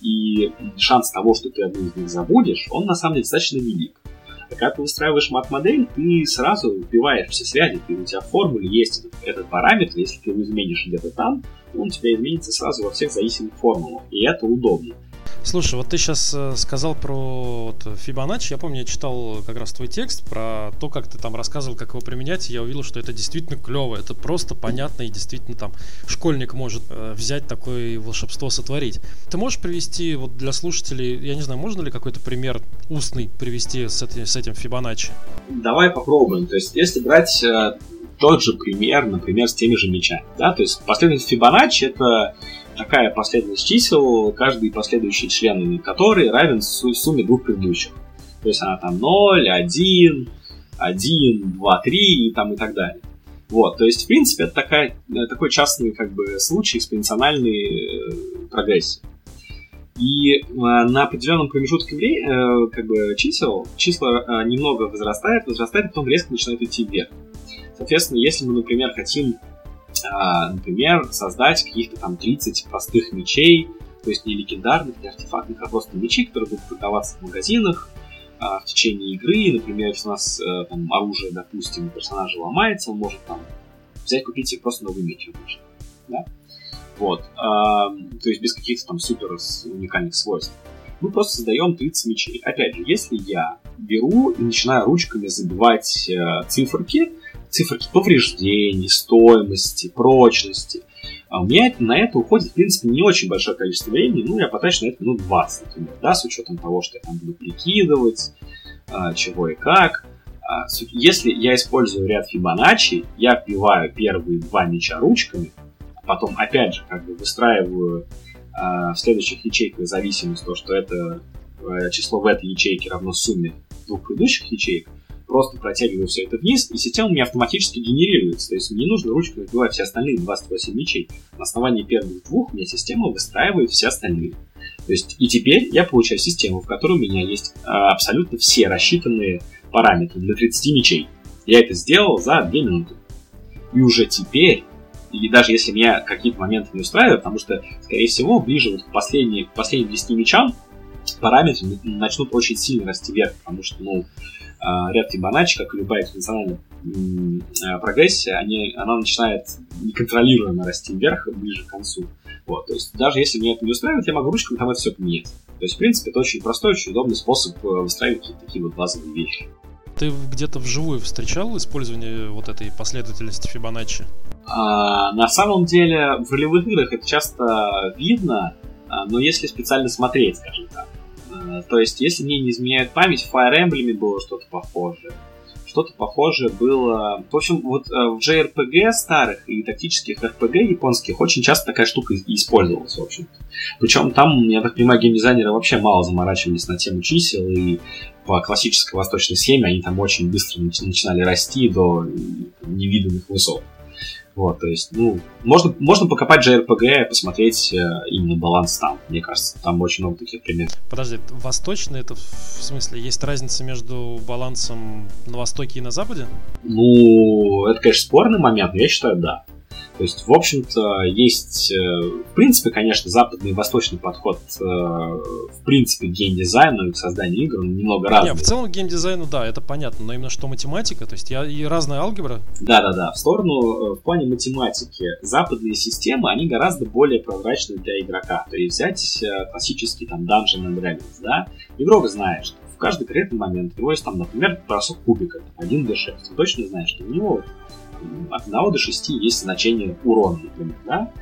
И шанс того, что ты одну из них забудешь, он на самом деле достаточно велик. Когда ты выстраиваешь мат-модель, ты сразу вбиваешь все связи, ты, у тебя в формуле есть этот, этот параметр, если ты его изменишь где-то там, он у тебя изменится сразу во всех зависимых формулах, и это удобно. Слушай, вот ты сейчас э, сказал про вот, Fibonacci. Я помню, я читал как раз твой текст про то, как ты там рассказывал, как его применять. И я увидел, что это действительно клево. Это просто понятно и действительно там школьник может э, взять такое волшебство сотворить. Ты можешь привести вот для слушателей, я не знаю, можно ли какой-то пример устный привести с, этим, с этим Fibonacci? Давай попробуем. То есть, если брать э, тот же пример, например, с теми же мечами, да, то есть последовательность Fibonacci это такая последовательность чисел, каждый последующий член которой равен сумме двух предыдущих. То есть она там 0, 1, 1, 2, 3 и там и так далее. Вот, то есть, в принципе, это такая, э, такой частный как бы, случай экспоненциональной э, прогрессии. И э, на определенном промежутке времени, как бы, чисел, числа немного возрастает, возрастает, потом резко начинает идти вверх. Соответственно, если мы, например, хотим например, создать каких-то там 30 простых мечей, то есть не легендарных, не артефактных, а просто мечей, которые будут продаваться в магазинах а, в течение игры. Например, если у нас а, там оружие, допустим, у персонажа ломается, он может там взять, купить себе просто новый меч обычно. Да? Вот. То есть без каких-то там супер уникальных свойств. Мы просто создаем 30 мечей. Опять же, если я беру и начинаю ручками забивать э, циферки, циферки повреждений, стоимости, прочности. А у меня на это уходит, в принципе, не очень большое количество времени, ну, я потрачу на это минут 20, например, да, с учетом того, что я там буду прикидывать, а, чего и как. А, если я использую ряд Фибоначчи, я вбиваю первые два меча ручками, а потом, опять же, как бы выстраиваю в следующих ячейках зависимость, то, что это число в этой ячейке равно сумме двух предыдущих ячеек, просто протягиваю все это вниз, и система у меня автоматически генерируется. То есть мне не нужно ручкой выбивать все остальные 28 мечей. На основании первых двух у меня система выстраивает все остальные. То есть и теперь я получаю систему, в которой у меня есть а, абсолютно все рассчитанные параметры для 30 мечей. Я это сделал за 2 минуты. И уже теперь, и даже если меня какие-то моменты не устраивают, потому что, скорее всего, ближе вот к, последней, к последним 10 мечам параметры начнут очень сильно расти вверх, потому что, ну, ряд Фибоначчи, как и любая экспоненциальная а, прогрессия, они, она начинает неконтролируемо расти вверх ближе к концу. Вот, то есть даже если меня это не устраивает, я могу ручками там это все поменять. То есть, в принципе, это очень простой, очень удобный способ э, выстраивать какие-то такие вот базовые вещи. Ты где-то вживую встречал использование вот этой последовательности Фибоначчи? А, на самом деле, в ролевых играх это часто видно, но если специально смотреть, скажем так. То есть, если мне не изменяет память, в Fire Emblem было что-то похожее. Что-то похожее было... В общем, вот э, в JRPG старых и тактических RPG японских очень часто такая штука использовалась, в общем-то. Причем там, я так понимаю, геймдизайнеры вообще мало заморачивались на тему чисел, и по классической восточной схеме они там очень быстро начинали расти до невиданных высот. Вот, то есть, ну, можно, можно покопать JRPG, посмотреть э, именно баланс там. Мне кажется, там очень много таких примеров. Подожди, восточный это в смысле, есть разница между балансом на востоке и на западе? Ну, это, конечно, спорный момент, но я считаю, да. То есть, в общем-то, есть, э, в принципе, конечно, западный и восточный подход, э, в принципе, к геймдизайну и к созданию игр, он немного разный. Не, в целом геймдизайну, да, это понятно, но именно что математика, то есть я и разная алгебра. Да-да-да, в сторону, э, в плане математики, западные системы, они гораздо более прозрачны для игрока. То есть взять классический там Dungeon and Dragons, да, игрок знает, что в каждый конкретный момент у него есть там, например, бросок кубика, 1d6, он точно знает, что у него от 1 до 6 есть значение урона, например, да?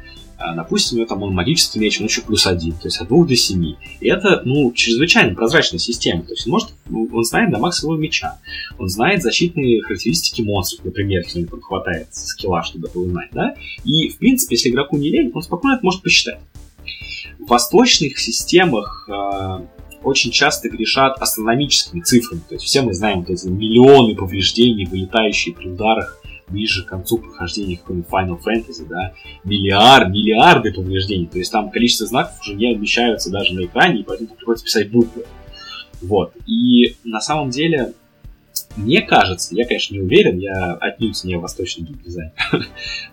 А, допустим, там он магический меч, он еще плюс один, то есть от 2 до 7. И это, ну, чрезвычайно прозрачная система. То есть он может, ну, он знает дамаг своего меча, он знает защитные характеристики монстров, например, если у него хватает скилла, чтобы это да? И, в принципе, если игроку не лень, он спокойно это может посчитать. В восточных системах э, очень часто грешат астрономическими цифрами. То есть все мы знаем вот эти миллионы повреждений, вылетающие при ударах ближе к концу прохождения какой-нибудь Final Fantasy, да, миллиард, миллиарды повреждений. То есть там количество знаков уже не обмещаются даже на экране, и поэтому приходится писать буквы. Вот. И на самом деле, мне кажется, я, конечно, не уверен, я отнюдь не восточный геймдизайнер,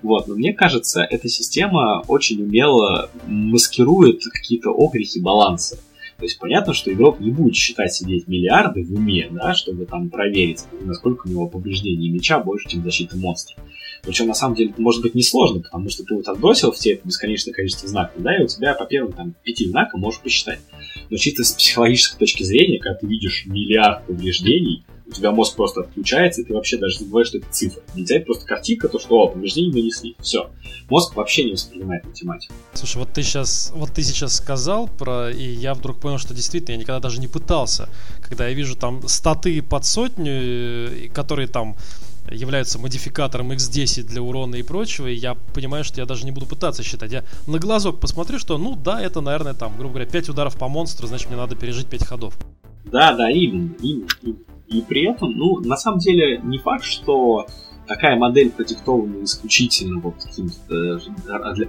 вот, но мне кажется, эта система очень умело маскирует какие-то огрехи баланса. То есть понятно, что игрок не будет считать сидеть миллиарды в уме, да, чтобы там проверить, насколько у него повреждений меча больше, чем защиты монстров. Причем на самом деле это может быть несложно, потому что ты вот отбросил все это бесконечное количество знаков, да, и у тебя по первым там пяти знакам можешь посчитать. Но чисто с психологической точки зрения, когда ты видишь миллиард повреждений, у тебя мозг просто отключается, и ты вообще даже забываешь, что это цифра. Нельзя это просто картинка, то, что, о, повреждение нанесли. Все. Мозг вообще не воспринимает математику. Слушай, вот ты сейчас, вот ты сейчас сказал про, и я вдруг понял, что действительно я никогда даже не пытался. Когда я вижу там статы под сотню, э, которые там являются модификатором X10 для урона и прочего, и я понимаю, что я даже не буду пытаться считать. Я на глазок посмотрю, что, ну да, это, наверное, там, грубо говоря, 5 ударов по монстру, значит, мне надо пережить 5 ходов. Да, да, именно, именно, именно. И при этом, ну, на самом деле, не факт, что такая модель продиктована исключительно вот каким-то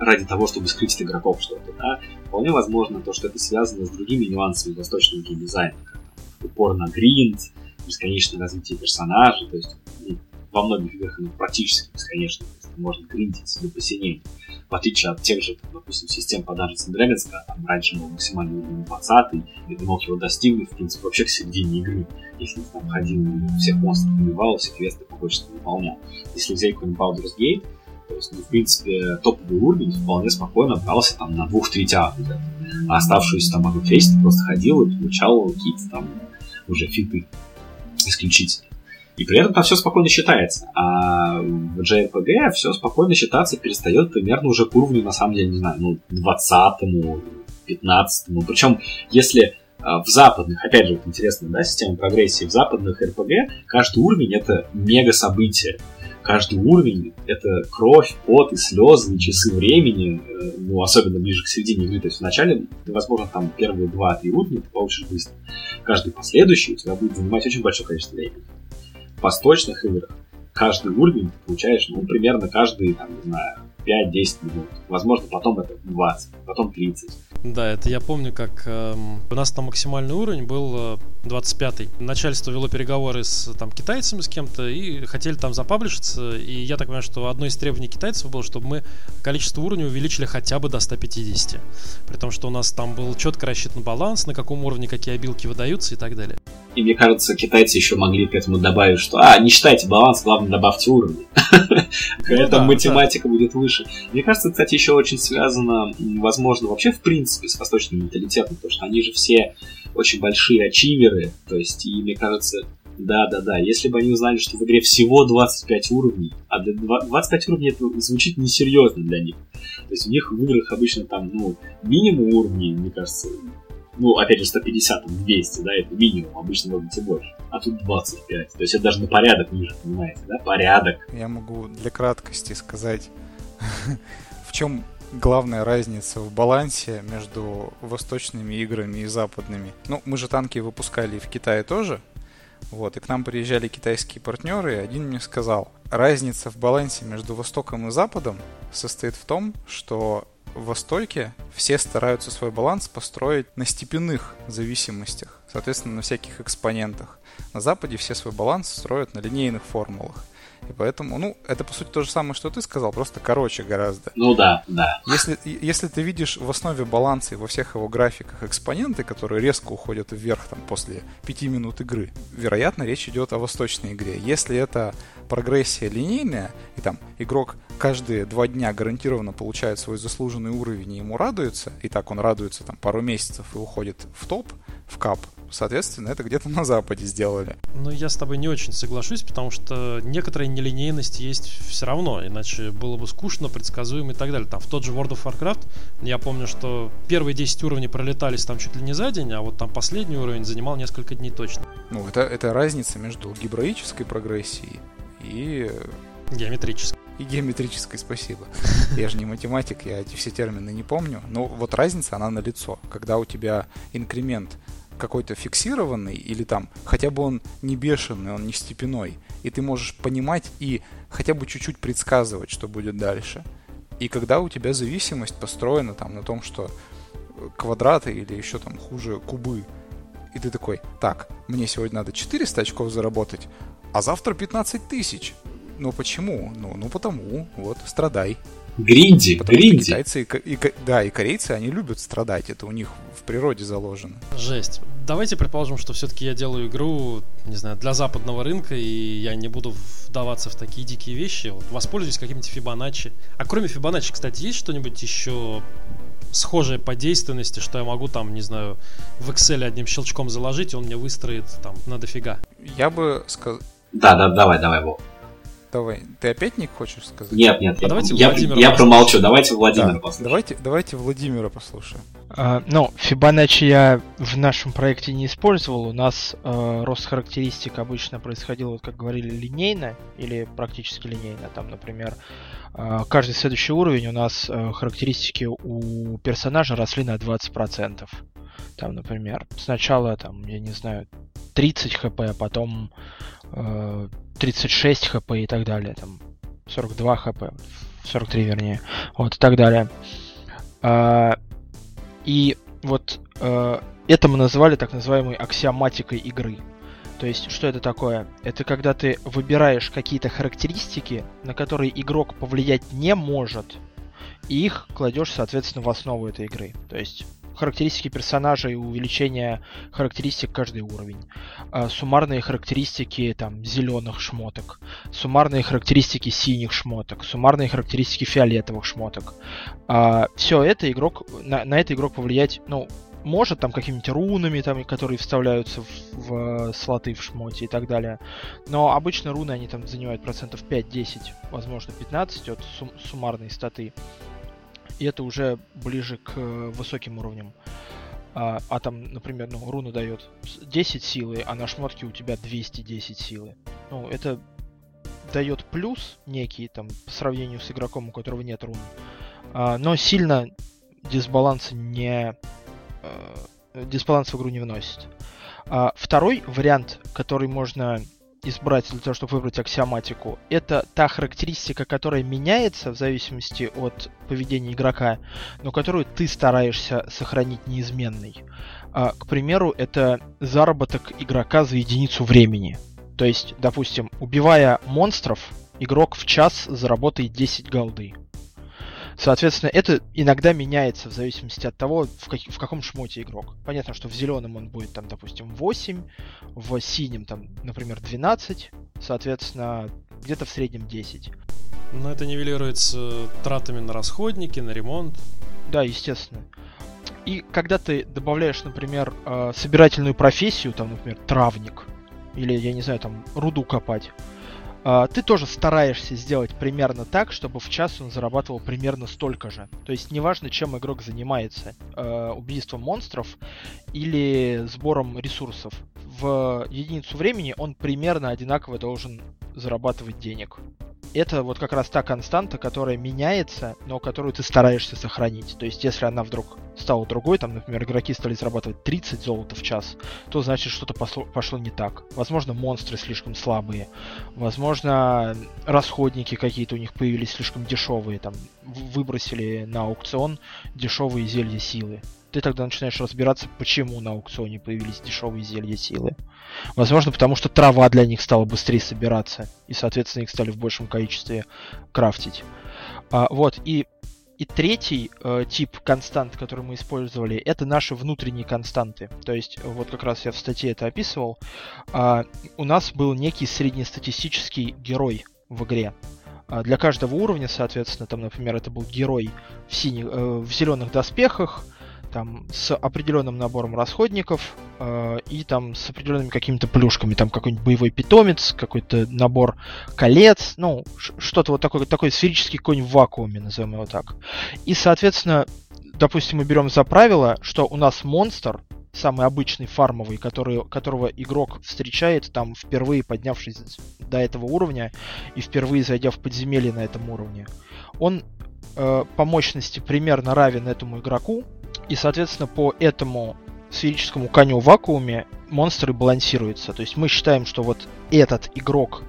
ради того, чтобы скрыть от игроков что-то, да. Вполне возможно то, что это связано с другими нюансами восточного геймдизайна, как упор на гринд, бесконечное развитие персонажей, то есть ну, во многих играх оно практически бесконечно, можно гриндить до посинения в отличие от тех же, допустим, систем Dragons, когда там раньше был максимальный уровень 20, и ты мог его достигнуть, в принципе, вообще к середине игры, если ты там ходил, всех монстров убивал, все квесты по почте выполнял. Если взять какой-нибудь Baldur's Gate, то есть, ну, в принципе, топовый уровень вполне спокойно брался там на двух третях А оставшуюся там одну ты просто ходил и получал какие-то там уже фиты исключительно. И при этом там все спокойно считается. А в JRPG все спокойно считаться перестает примерно уже к уровню, на самом деле, не знаю, ну, 20-му, 15-му. Причем, если а, в западных, опять же, вот интересная да, система прогрессии, в западных RPG каждый уровень это мега событие. Каждый уровень это кровь, пот и слезы, и часы времени, э, ну, особенно ближе к середине игры. То есть вначале, возможно, там первые 2-3 уровня ты получишь быстро. Каждый последующий у тебя будет занимать очень большое количество времени восточных играх каждый уровень ты получаешь, ну, примерно каждый, там, не знаю, 5-10 минут. Возможно, потом это 20, потом 30. Да, это я помню, как э, у нас там максимальный уровень был э, 25-й. Начальство вело переговоры с там, китайцами, с кем-то, и хотели там запаблишиться. И я так понимаю, что одно из требований китайцев было, чтобы мы количество уровней увеличили хотя бы до 150. При том, что у нас там был четко рассчитан баланс, на каком уровне какие обилки выдаются и так далее. И мне кажется, китайцы еще могли к этому добавить, что а, не считайте баланс, главное добавьте уровни. Эта математика будет выше. Мне кажется, кстати, еще очень связано, возможно, вообще в принципе с восточным менталитетом, потому что они же все очень большие ачиверы, то есть, и мне кажется, да, да, да. Если бы они узнали, что в игре всего 25 уровней, а 25 уровней это звучит несерьезно для них. То есть у них в играх обычно там, ну, минимум уровней, мне кажется, ну, опять же, 150, 200, да, это минимум, обычно может быть и больше. А тут 25. То есть это даже на порядок ниже, понимаете, да? Порядок. Я могу для краткости сказать, в чем главная разница в балансе между восточными играми и западными. Ну, мы же танки выпускали в Китае тоже, вот, и к нам приезжали китайские партнеры, и один мне сказал, разница в балансе между Востоком и Западом состоит в том, что в Востоке все стараются свой баланс построить на степенных зависимостях, соответственно, на всяких экспонентах. На Западе все свой баланс строят на линейных формулах. И поэтому, ну, это по сути то же самое, что ты сказал, просто короче гораздо. Ну да, да. Если, если ты видишь в основе баланса и во всех его графиках экспоненты, которые резко уходят вверх там, после 5 минут игры, вероятно, речь идет о восточной игре. Если это прогрессия линейная, и там игрок каждые два дня гарантированно получает свой заслуженный уровень и ему радуется, и так он радуется там пару месяцев и уходит в топ, в кап, Соответственно, это где-то на Западе сделали. Ну, я с тобой не очень соглашусь, потому что некоторая нелинейность есть все равно, иначе было бы скучно, предсказуемо и так далее. Там в тот же World of Warcraft я помню, что первые 10 уровней пролетались там чуть ли не за день, а вот там последний уровень занимал несколько дней точно. Ну, это, это разница между гибраической прогрессией и... Геометрической и геометрической, спасибо. Я же не математик, я эти все термины не помню. Но вот разница, она на лицо. Когда у тебя инкремент какой-то фиксированный, или там хотя бы он не бешеный, он не степеной, и ты можешь понимать и хотя бы чуть-чуть предсказывать, что будет дальше. И когда у тебя зависимость построена там на том, что квадраты или еще там хуже кубы, и ты такой, так, мне сегодня надо 400 очков заработать, а завтра 15 тысяч. Ну почему? Ну, ну потому, вот, страдай. Гринди, Потому гринди. китайцы и, и, да, и корейцы, они любят страдать, это у них в природе заложено. Жесть. Давайте предположим, что все-таки я делаю игру, не знаю, для западного рынка, и я не буду вдаваться в такие дикие вещи. Вот воспользуюсь каким-нибудь Фибоначчи. А кроме Фибоначчи, кстати, есть что-нибудь еще схожее по действенности, что я могу там, не знаю, в Excel одним щелчком заложить, и он мне выстроит там на дофига. Я бы сказал... Да, да, давай, давай, Вов. Давай, ты опять Ник хочешь сказать? Нет, нет, А я, давайте я, Владимира я послушаем. промолчу, давайте Владимира Да, послушаем. Давайте, давайте Владимира послушаем. А, ну, Фибоначчи я в нашем проекте не использовал. У нас э, рост характеристик обычно происходил, вот как говорили, линейно или практически линейно. Там, например, э, каждый следующий уровень у нас э, характеристики у персонажа росли на 20%. Там, например, сначала, там, я не знаю, 30 хп, а потом э, 36 хп и так далее. Там 42 хп, 43 вернее. Вот и так далее. А, и вот э, это мы называли так называемой аксиоматикой игры. То есть, что это такое? Это когда ты выбираешь какие-то характеристики, на которые игрок повлиять не может, и их кладешь, соответственно, в основу этой игры. То есть, характеристики персонажа и увеличение характеристик каждый уровень. А, суммарные характеристики там зеленых шмоток, суммарные характеристики синих шмоток, суммарные характеристики фиолетовых шмоток. все это игрок на, на это игрок повлиять, ну, может там какими-нибудь рунами, там, которые вставляются в, в слоты в шмоте и так далее. Но обычно руны они там занимают процентов 5-10, возможно 15 от сум- суммарной статы. И это уже ближе к э, высоким уровням. А, а там, например, ну, руна дает с- 10 силы, а на шмотке у тебя 210 силы. Ну, это дает плюс некий, там, по сравнению с игроком, у которого нет рун. А, но сильно дисбаланса не... э, дисбаланс в игру не вносит. А, второй вариант, который можно избрать для того, чтобы выбрать аксиоматику, это та характеристика, которая меняется в зависимости от поведения игрока, но которую ты стараешься сохранить неизменной. А, к примеру, это заработок игрока за единицу времени. То есть, допустим, убивая монстров, игрок в час заработает 10 голды. Соответственно, это иногда меняется в зависимости от того, в, как, в каком шмоте игрок. Понятно, что в зеленом он будет, там, допустим, 8, в синем, там, например, 12, соответственно, где-то в среднем 10. Но это нивелируется тратами на расходники, на ремонт. Да, естественно. И когда ты добавляешь, например, э, собирательную профессию, там, например, травник, или, я не знаю, там, руду копать, ты тоже стараешься сделать примерно так, чтобы в час он зарабатывал примерно столько же. То есть неважно, чем игрок занимается, э, убийством монстров или сбором ресурсов. В единицу времени он примерно одинаково должен зарабатывать денег это вот как раз та константа, которая меняется, но которую ты стараешься сохранить. То есть, если она вдруг стала другой, там, например, игроки стали зарабатывать 30 золота в час, то значит что-то пошло, не так. Возможно, монстры слишком слабые. Возможно, расходники какие-то у них появились слишком дешевые. Там, выбросили на аукцион дешевые зелья силы ты тогда начинаешь разбираться, почему на аукционе появились дешевые зелья силы. Возможно, потому что трава для них стала быстрее собираться, и, соответственно, их стали в большем количестве крафтить. А, вот, и, и третий э, тип констант, который мы использовали, это наши внутренние константы. То есть, вот как раз я в статье это описывал, э, у нас был некий среднестатистический герой в игре. А для каждого уровня, соответственно, там, например, это был герой в, синих, э, в зеленых доспехах, там с определенным набором расходников э, и там с определенными какими-то плюшками, там какой-нибудь боевой питомец, какой-то набор колец, ну, что-то вот такое, такой сферический конь в вакууме, назовем его так. И, соответственно, допустим, мы берем за правило, что у нас монстр, самый обычный фармовый, который, которого игрок встречает там впервые поднявшись до этого уровня и впервые зайдя в подземелье на этом уровне, он э, по мощности примерно равен этому игроку, и, соответственно, по этому сферическому коню в вакууме монстры балансируются. То есть мы считаем, что вот этот игрок,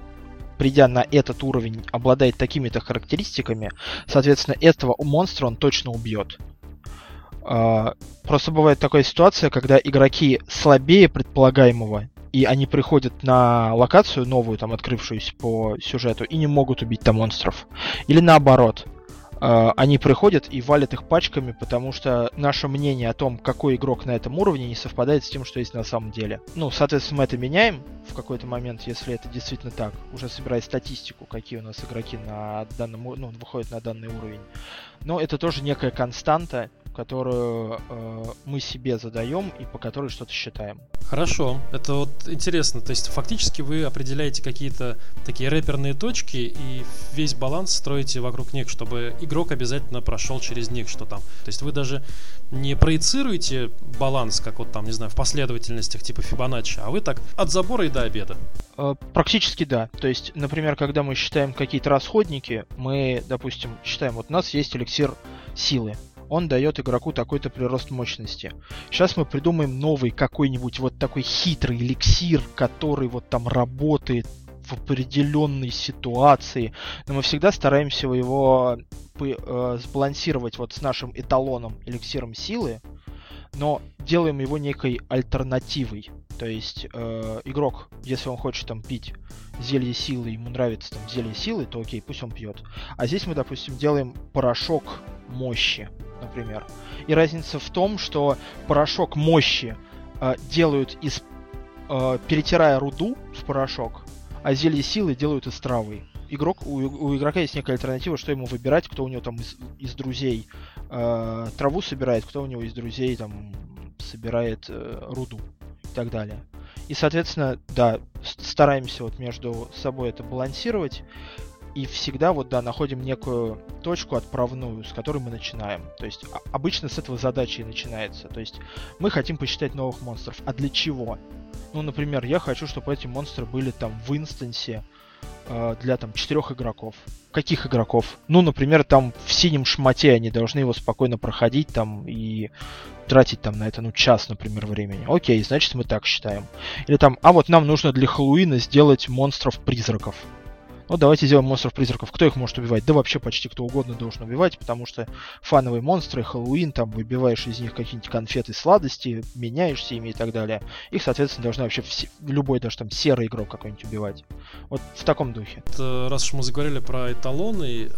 придя на этот уровень, обладает такими-то характеристиками, соответственно, этого монстра он точно убьет. А, просто бывает такая ситуация, когда игроки слабее предполагаемого, и они приходят на локацию новую, там открывшуюся по сюжету, и не могут убить там монстров. Или наоборот, они приходят и валят их пачками, потому что наше мнение о том, какой игрок на этом уровне, не совпадает с тем, что есть на самом деле. Ну, соответственно, мы это меняем в какой-то момент, если это действительно так, уже собирая статистику, какие у нас игроки на данном, ну, выходят на данный уровень. Но это тоже некая константа, которую э, мы себе задаем и по которой что-то считаем. Хорошо, это вот интересно. То есть фактически вы определяете какие-то такие рэперные точки и весь баланс строите вокруг них, чтобы игрок обязательно прошел через них, что там. То есть вы даже не проецируете баланс, как вот там, не знаю, в последовательностях типа Фибоначчи, а вы так от забора и до обеда. Э, практически да. То есть, например, когда мы считаем какие-то расходники, мы, допустим, считаем, вот у нас есть эликсир силы он дает игроку такой-то прирост мощности. Сейчас мы придумаем новый какой-нибудь вот такой хитрый эликсир, который вот там работает в определенной ситуации, но мы всегда стараемся его э, сбалансировать вот с нашим эталоном эликсиром силы, но делаем его некой альтернативой. То есть э, игрок, если он хочет там пить зелье силы, ему нравится там зелье силы, то окей, пусть он пьет. А здесь мы, допустим, делаем порошок мощи например. И разница в том, что порошок мощи э, делают из э, перетирая руду в порошок, а зелье силы делают из травы. Игрок, у, у игрока есть некая альтернатива, что ему выбирать, кто у него там из, из друзей э, траву собирает, кто у него из друзей там собирает э, руду и так далее. И, соответственно, да, стараемся вот между собой это балансировать и всегда вот, да, находим некую точку отправную, с которой мы начинаем. То есть а, обычно с этого задача и начинается. То есть мы хотим посчитать новых монстров. А для чего? Ну, например, я хочу, чтобы эти монстры были там в инстансе для там четырех игроков. Каких игроков? Ну, например, там в синем шмате они должны его спокойно проходить там и тратить там на это, ну, час, например, времени. Окей, значит, мы так считаем. Или там, а вот нам нужно для Хэллоуина сделать монстров-призраков. Ну, давайте сделаем монстров-призраков. Кто их может убивать? Да вообще почти кто угодно должен убивать, потому что фановые монстры, Хэллоуин, там выбиваешь из них какие-нибудь конфеты, сладости, меняешься ими и так далее. Их, соответственно, должны вообще все, любой даже там серый игрок какой-нибудь убивать. Вот в таком духе. Это, раз уж мы заговорили про эталоны,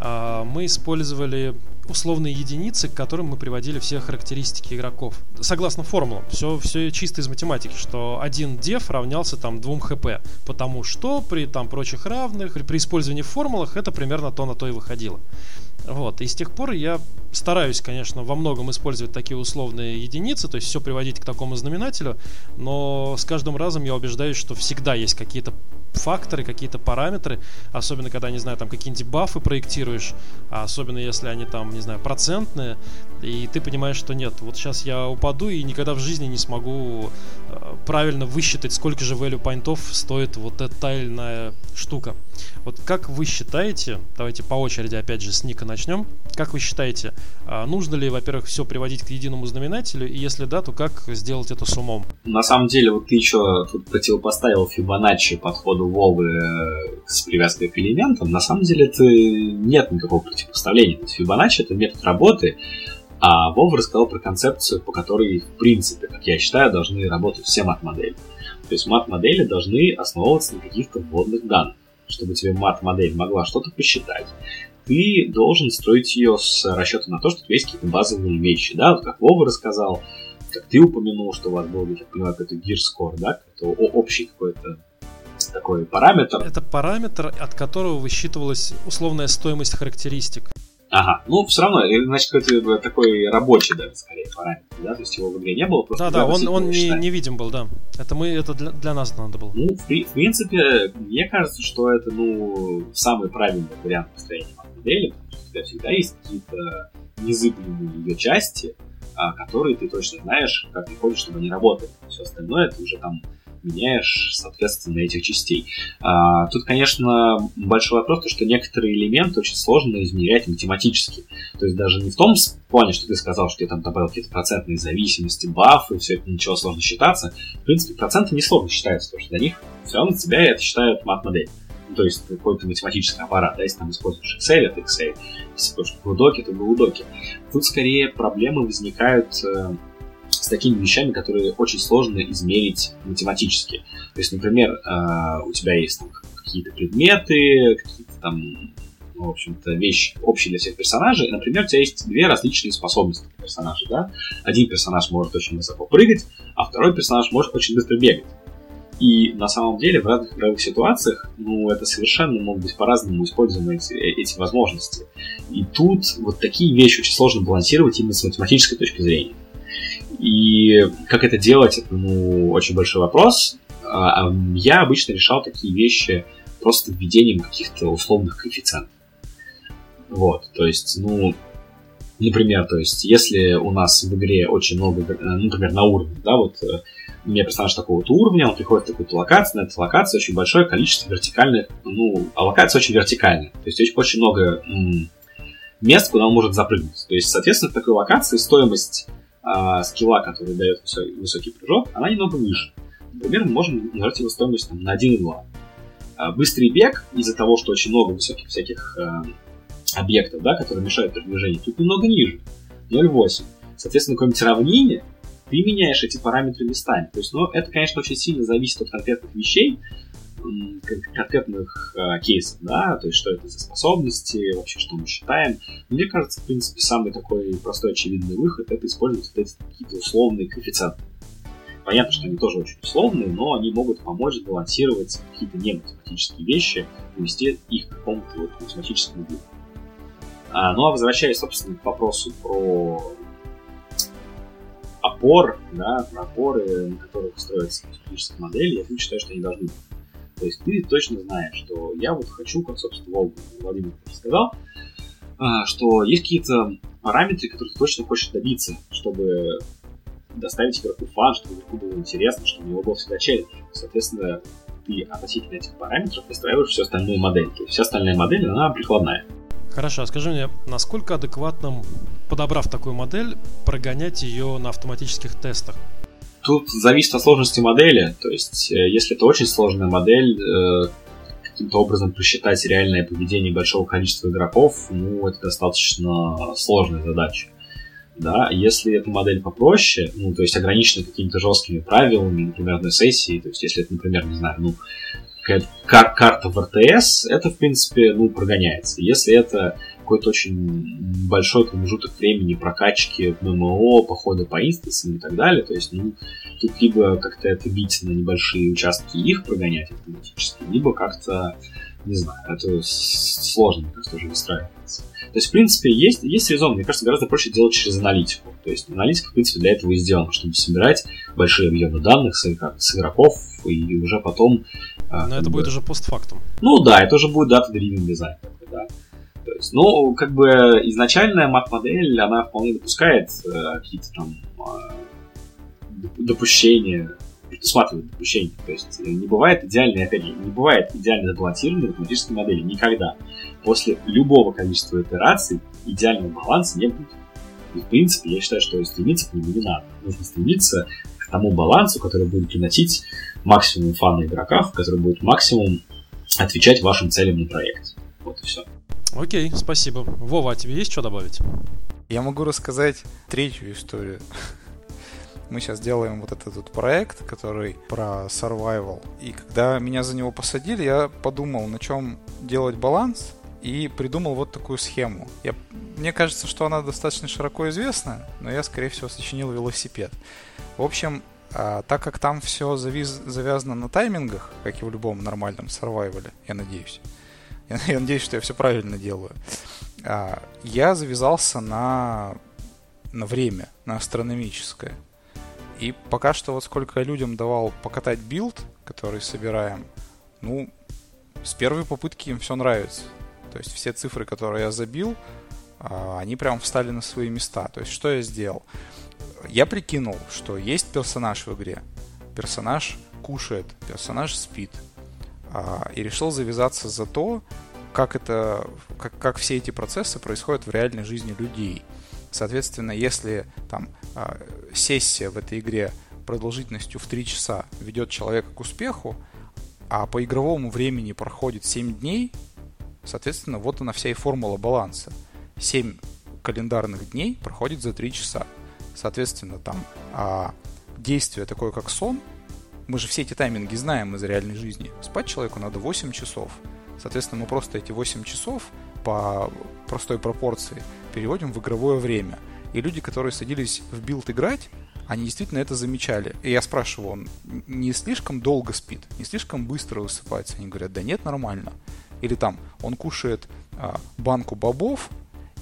мы использовали условные единицы, к которым мы приводили все характеристики игроков. Согласно формулам, все, все чисто из математики, что один деф равнялся там двум хп, потому что при там прочих равных, при, при использовании формулах это примерно то на то и выходило. Вот, и с тех пор я стараюсь, конечно, во многом использовать такие условные единицы, то есть все приводить к такому знаменателю, но с каждым разом я убеждаюсь, что всегда есть какие-то факторы, какие-то параметры, особенно когда, не знаю, там какие-нибудь бафы проектируешь, а особенно если они там, не знаю, процентные, и ты понимаешь, что нет, вот сейчас я упаду и никогда в жизни не смогу э, правильно высчитать, сколько же value поинтов стоит вот эта тайная штука. Вот как вы считаете, давайте по очереди опять же с Ника начнем, как вы считаете, а, нужно ли, во-первых, все приводить к единому знаменателю, и если да, то как сделать это с умом? На самом деле, вот ты еще тут противопоставил Фибоначчи подходу Вовы э, с привязкой к элементам, на самом деле это нет никакого противопоставления. Фибоначчи это метод работы, а Вова рассказал про концепцию, по которой, в принципе, как я считаю, должны работать все мат-модели. То есть мат-модели должны основываться на каких-то вводных данных чтобы тебе мат-модель могла что-то посчитать, ты должен строить ее с расчетом на то, что у тебя есть какие-то базовые вещи, да, вот как Вова рассказал, как ты упомянул, что у вас был, я понимаю, какой-то gear score, да, это общий какой-то такой параметр. Это параметр, от которого высчитывалась условная стоимость характеристик. Ага, ну все равно, значит, какой-то такой рабочий даже скорее параметр, да, то есть его в игре не было. Да, да, он, он не, не видим был, да. Это мы, это для, для нас надо было. Ну, в, в принципе, мне кажется, что это, ну, самый правильный вариант построения модели, потому что у тебя всегда есть какие-то незыблемые ее части, а, которые ты точно знаешь, как ты хочешь, чтобы они работали. Все остальное ты уже там меняешь, соответственно, этих частей. А, тут, конечно, большой вопрос, то, что некоторые элементы очень сложно измерять математически. То есть даже не в том плане, что ты сказал, что я там добавил какие-то процентные зависимости, бафы, все это ничего сложно считаться. В принципе, проценты не сложно считаются, потому что для них все равно тебя это считают мат-модель. Ну, то есть какой-то математический аппарат, да, если там используешь Excel, это Excel, если используешь Google это Google Тут скорее проблемы возникают э, с такими вещами, которые очень сложно измерить математически. То есть, например, э, у тебя есть там какие-то предметы, какие-то там, ну, в общем-то, вещи общие для всех персонажей. Например, у тебя есть две различные способности персонажа, да? Один персонаж может очень высоко прыгать, а второй персонаж может очень быстро бегать. И на самом деле в разных игровых ситуациях, ну, это совершенно могут быть по-разному используемы эти, эти возможности. И тут вот такие вещи очень сложно балансировать именно с математической точки зрения. И как это делать, это ну, очень большой вопрос. А, я обычно решал такие вещи просто введением каких-то условных коэффициентов. Вот, то есть, ну, например, то есть, если у нас в игре очень много, э, ну, например, на уровне, да, вот э, у меня персонаж такого-то уровня, он приходит в такую-то локацию, на этой локации очень большое количество вертикальных, ну, а локация очень вертикальная, то есть очень, очень много м- мест, куда он может запрыгнуть. То есть, соответственно, в такой локации стоимость а, скилла, который дает высокий, прыжок, она немного выше. Например, мы можем назвать его стоимость там, на 1,2. А, быстрый бег из-за того, что очень много высоких всяких а, объектов, да, которые мешают передвижению, тут немного ниже. 0,8. Соответственно, какое-нибудь равнение, ты меняешь эти параметры местами. То есть, ну, это, конечно, очень сильно зависит от конкретных вещей, конкретных э, кейсов, да, то есть что это за способности, вообще что мы считаем. Мне кажется, в принципе, самый такой простой очевидный выход это использовать вот эти какие-то условные коэффициенты. Понятно, что они тоже очень условные, но они могут помочь сбалансировать какие-то не математические вещи, привести их к какому-то вот математическому виду. А, ну а возвращаясь, собственно, к вопросу про опор, да, про опоры, на которых строятся математические модели, я считаю, что они должны быть. То есть ты точно знаешь, что я вот хочу, как, собственно, Владимир сказал, а, что есть какие-то параметры, которые ты точно хочешь добиться, чтобы доставить игроку фан, чтобы игроку было интересно, чтобы у него был всегда челлендж. Соответственно, ты относительно этих параметров выстраиваешь всю остальную модель. То есть вся остальная модель, она прикладная. Хорошо, а скажи мне, насколько адекватно, подобрав такую модель, прогонять ее на автоматических тестах? Тут зависит от сложности модели. То есть, э, если это очень сложная модель, э, каким-то образом просчитать реальное поведение большого количества игроков, ну, это достаточно сложная задача. Да, если эта модель попроще, ну, то есть ограничена какими-то жесткими правилами, например, на сессии, то есть если это, например, не знаю, ну, кар карта в РТС, это, в принципе, ну, прогоняется. Если это какой-то очень большой промежуток времени прокачки ММО, похода по инстансам и так далее, то есть, ну, тут либо как-то это бить на небольшие участки и их прогонять автоматически, либо как-то, не знаю, это сложно как-то тоже выстраивается. То есть, в принципе, есть, есть резон. Мне кажется, гораздо проще делать через аналитику. То есть, аналитика, в принципе, для этого и сделана, чтобы собирать большие объемы данных с, с игроков и уже потом... А, Но это бы... будет уже постфактум. Ну да, это уже будет data-driven дизайн. Да. То есть, ну, как бы изначальная мат-модель, она вполне допускает э, какие-то там э, допущения, предусматривает допущения. То есть э, не бывает идеальной, опять же, не бывает идеально заблокированной математической модели. Никогда. После любого количества итераций идеального баланса не будет. И, в принципе, я считаю, что стремиться к нему не надо. Нужно стремиться к тому балансу, который будет приносить максимум фана игроков, который будет максимум отвечать вашим целям на проекте. Вот и все. Окей, спасибо. Вова, а тебе есть что добавить? Я могу рассказать третью историю. Мы сейчас делаем вот этот вот проект, который про survival. И когда меня за него посадили, я подумал, на чем делать баланс, и придумал вот такую схему. Я, мне кажется, что она достаточно широко известна, но я, скорее всего, сочинил велосипед. В общем, а, так как там все завиз, завязано на таймингах, как и в любом нормальном survival е, я надеюсь, я, я надеюсь, что я все правильно делаю. А, я завязался на, на время, на астрономическое. И пока что вот сколько людям давал покатать build, который собираем, ну, с первой попытки им все нравится. То есть все цифры, которые я забил, а, они прям встали на свои места. То есть что я сделал? Я прикинул, что есть персонаж в игре. Персонаж кушает, персонаж спит, и решил завязаться за то, как это, как, как все эти процессы происходят в реальной жизни людей. Соответственно, если там а, сессия в этой игре продолжительностью в 3 часа ведет человека к успеху, а по игровому времени проходит 7 дней, соответственно, вот она вся и формула баланса. 7 календарных дней проходит за 3 часа. Соответственно, там а, действие такое, как сон, мы же все эти тайминги знаем из реальной жизни. Спать человеку надо 8 часов. Соответственно, мы просто эти 8 часов по простой пропорции переводим в игровое время. И люди, которые садились в build играть, они действительно это замечали. И я спрашиваю, он не слишком долго спит, не слишком быстро высыпается? Они говорят, да нет, нормально. Или там, он кушает а, банку бобов,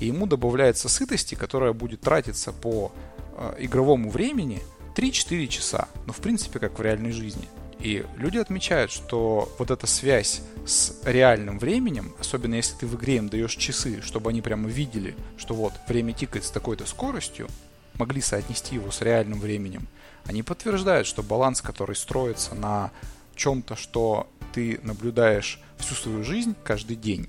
и ему добавляется сытости, которая будет тратиться по а, игровому времени – 3-4 часа, но в принципе как в реальной жизни. И люди отмечают, что вот эта связь с реальным временем, особенно если ты в игре им даешь часы, чтобы они прямо видели, что вот время тикает с такой-то скоростью, могли соотнести его с реальным временем, они подтверждают, что баланс, который строится на чем-то, что ты наблюдаешь всю свою жизнь каждый день,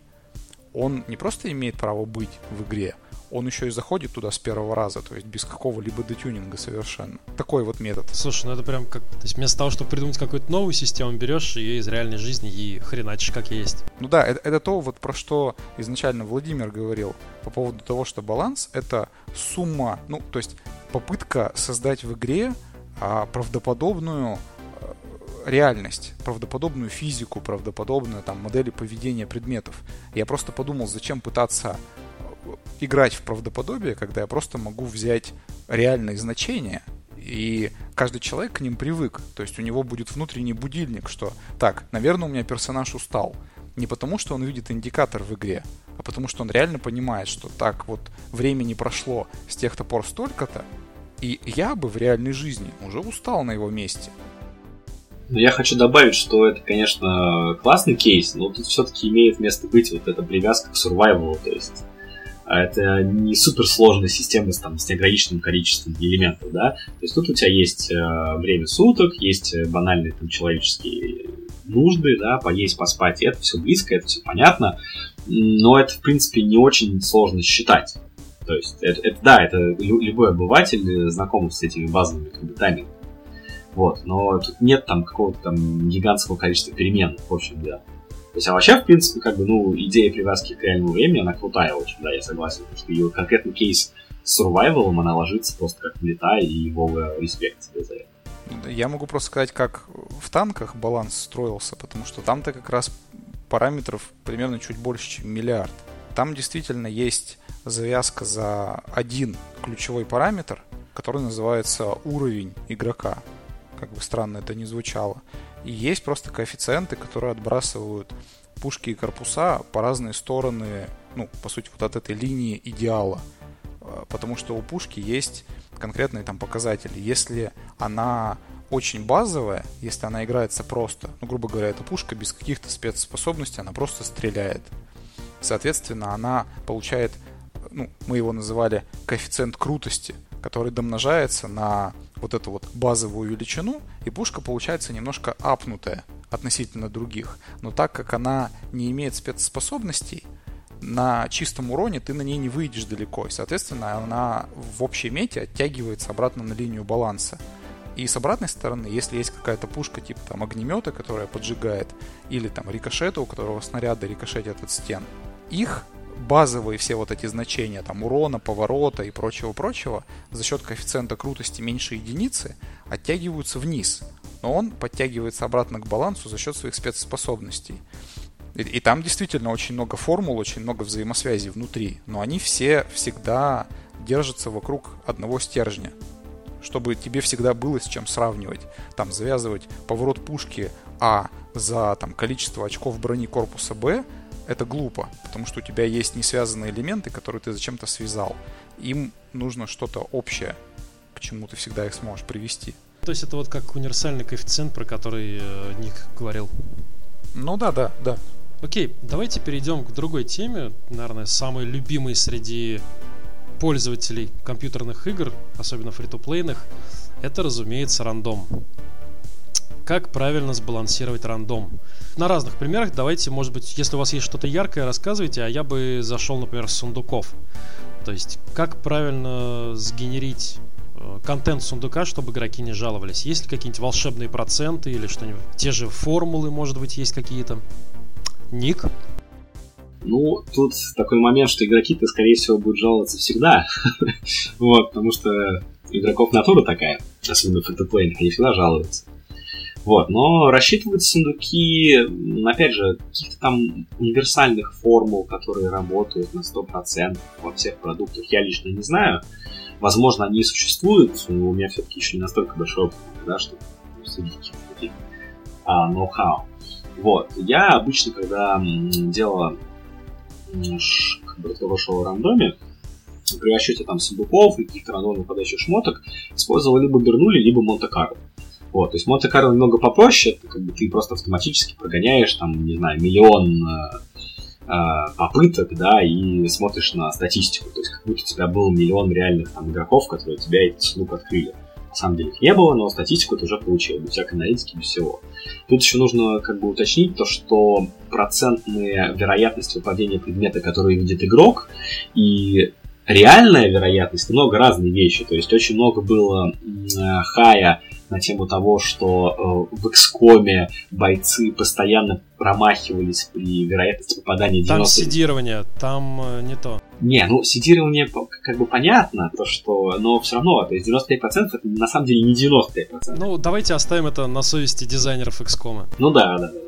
он не просто имеет право быть в игре, он еще и заходит туда с первого раза, то есть без какого-либо детюнинга совершенно. Такой вот метод. Слушай, ну это прям как... То есть вместо того, чтобы придумать какую-то новую систему, берешь ее из реальной жизни и хреначишь как есть. Ну да, это, это то, вот про что изначально Владимир говорил по поводу того, что баланс — это сумма, ну, то есть попытка создать в игре а, правдоподобную э, реальность, правдоподобную физику, правдоподобную там модели поведения предметов. Я просто подумал, зачем пытаться играть в правдоподобие, когда я просто могу взять реальные значения, и каждый человек к ним привык. То есть у него будет внутренний будильник, что так, наверное, у меня персонаж устал. Не потому, что он видит индикатор в игре, а потому что он реально понимает, что так вот времени прошло с тех-то пор столько-то, и я бы в реальной жизни уже устал на его месте. Я хочу добавить, что это, конечно, классный кейс, но тут все-таки имеет место быть вот эта привязка к survival, то есть это не суперсложная система с, там, с неограниченным количеством элементов, да, то есть тут у тебя есть э, время суток, есть банальные там человеческие нужды, да, поесть, поспать, это все близко, это все понятно, но это, в принципе, не очень сложно считать. То есть, это, это да, это любой обыватель знаком с этими базовыми как Вот, но тут нет там какого-то там гигантского количества перемен, в общем, да. Есть, вообще, в принципе, как бы, ну, идея привязки к реальному времени, она крутая очень, да, я согласен, потому что ее конкретный кейс с survival она ложится просто как лета и его респект тебе за это. Я могу просто сказать, как в танках баланс строился, потому что там-то как раз параметров примерно чуть больше, чем миллиард. Там действительно есть завязка за один ключевой параметр, который называется уровень игрока. Как бы странно это не звучало. И есть просто коэффициенты, которые отбрасывают пушки и корпуса по разные стороны, ну, по сути, вот от этой линии идеала. А, потому что у пушки есть конкретные там показатели. Если она очень базовая, если она играется просто, ну, грубо говоря, эта пушка без каких-то спецспособностей, она просто стреляет. Соответственно, она получает, ну, мы его называли коэффициент крутости, который домножается на вот эту вот базовую величину, и пушка получается немножко апнутая относительно других. Но так как она не имеет спецспособностей, на чистом уроне ты на ней не выйдешь далеко, и, соответственно, она в общей мете оттягивается обратно на линию баланса. И с обратной стороны, если есть какая-то пушка типа там огнемета, которая поджигает, или там рикошета, у которого снаряды рикошетят от стен, их базовые все вот эти значения, там урона, поворота и прочего-прочего, за счет коэффициента крутости меньше единицы, оттягиваются вниз. Но он подтягивается обратно к балансу за счет своих спецспособностей. И, и там действительно очень много формул, очень много взаимосвязей внутри, но они все всегда держатся вокруг одного стержня чтобы тебе всегда было с чем сравнивать. Там завязывать поворот пушки А за там, количество очков брони корпуса Б, это глупо, потому что у тебя есть несвязанные элементы, которые ты зачем-то связал. Им нужно что-то общее, к чему ты всегда их сможешь привести. То есть это вот как универсальный коэффициент, про который э, Ник говорил. Ну да, да, да. Окей, давайте перейдем к другой теме, наверное, самой любимой среди пользователей компьютерных игр, особенно фри-то-плейных, это, разумеется, рандом. Как правильно сбалансировать рандом? На разных примерах давайте, может быть, если у вас есть что-то яркое, рассказывайте, а я бы зашел, например, с сундуков. То есть, как правильно сгенерить э, контент сундука, чтобы игроки не жаловались? Есть ли какие-нибудь волшебные проценты или что-нибудь? Те же формулы, может быть, есть какие-то? Ник? Ну, тут такой момент, что игроки-то, скорее всего, будут жаловаться всегда. вот, потому что игроков натура такая, особенно в фритоплейных, они всегда жалуются. Вот, но рассчитывать сундуки, опять же, каких-то там универсальных формул, которые работают на 100% во всех продуктах, я лично не знаю. Возможно, они и существуют, но у меня все-таки еще не настолько большой опыт, да, чтобы судить каких-то а, ноу-хау. Вот, я обычно, когда делала как шоу рандоме, при расчете там сундуков и каких-то рандомно выпадающих шмоток использовал либо Бернули, либо Монте-Карло. Вот, то есть Монте-Карло немного попроще, как бы ты просто автоматически прогоняешь там, не знаю, миллион э, э, попыток, да, и смотришь на статистику. То есть как будто у тебя был миллион реальных там игроков, которые тебя этот сундук открыли. На самом деле их не было, но статистику ты уже получил, без всякой аналитики, без всего. Тут еще нужно как бы уточнить то, что процентные вероятности выпадения предмета, которые видит игрок, и реальная вероятность немного разные вещи. То есть очень много было э, хая на тему того, что э, в XCOM бойцы постоянно промахивались при вероятности попадания 90... Там сидирование, там э, не то. Не, ну сидирование как бы понятно, то что, но все равно, то есть 95% это на самом деле не 95%. Ну, давайте оставим это на совести дизайнеров XCOM. Ну да, да, да.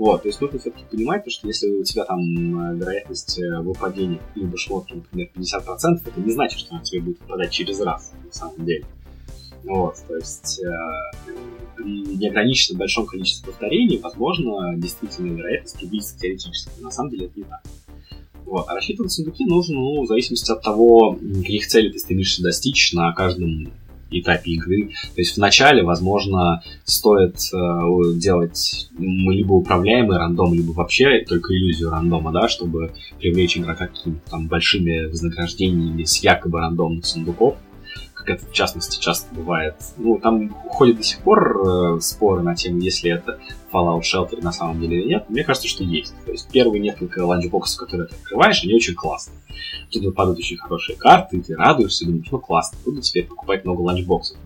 Вот, то есть нужно все-таки понимать, что если у тебя там э, вероятность э, выпадения либо шмотки, например, 50%, это не значит, что она тебе будет выпадать через раз, на самом деле. Вот, то есть э, при неограниченно большом количестве повторений, возможно, действительно вероятность близко теоретически. На самом деле это не так. Вот. А рассчитывать сундуки нужно, ну, в зависимости от того, каких целей ты стремишься достичь на каждом этапе игры. То есть в начале, возможно, стоит э, делать либо управляемый рандом, либо вообще только иллюзию рандома, да, чтобы привлечь игрока какими-то там большими вознаграждениями с якобы рандомных сундуков как это в частности часто бывает. Ну, там ходят до сих пор э, споры на тему, если это Fallout Shelter на самом деле или нет. Мне кажется, что есть. То есть первые несколько ланчбоксов, которые ты открываешь, они очень классные. Тут выпадают очень хорошие карты, и ты радуешься, думаешь, ну классно, буду теперь покупать много ланчбоксов.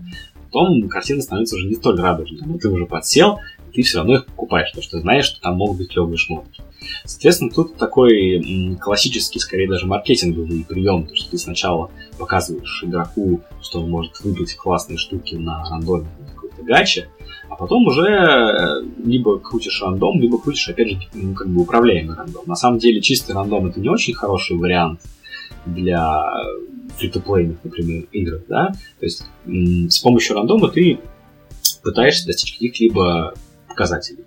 Потом картина становится уже не столь радужной, но ты уже подсел, и ты все равно их покупаешь, потому что знаешь, что там могут быть клевые шмотки. Соответственно, тут такой классический, скорее даже маркетинговый прием, то что ты сначала показываешь игроку, что он может выбрать классные штуки на рандоме какой-то гаче, а потом уже э, либо крутишь рандом, либо крутишь, опять же, ну, как бы управляемый рандом. На самом деле, чистый рандом это не очень хороший вариант для фри-то-плейных, например, игр, да, то есть с помощью рандома ты пытаешься достичь каких-либо показателей.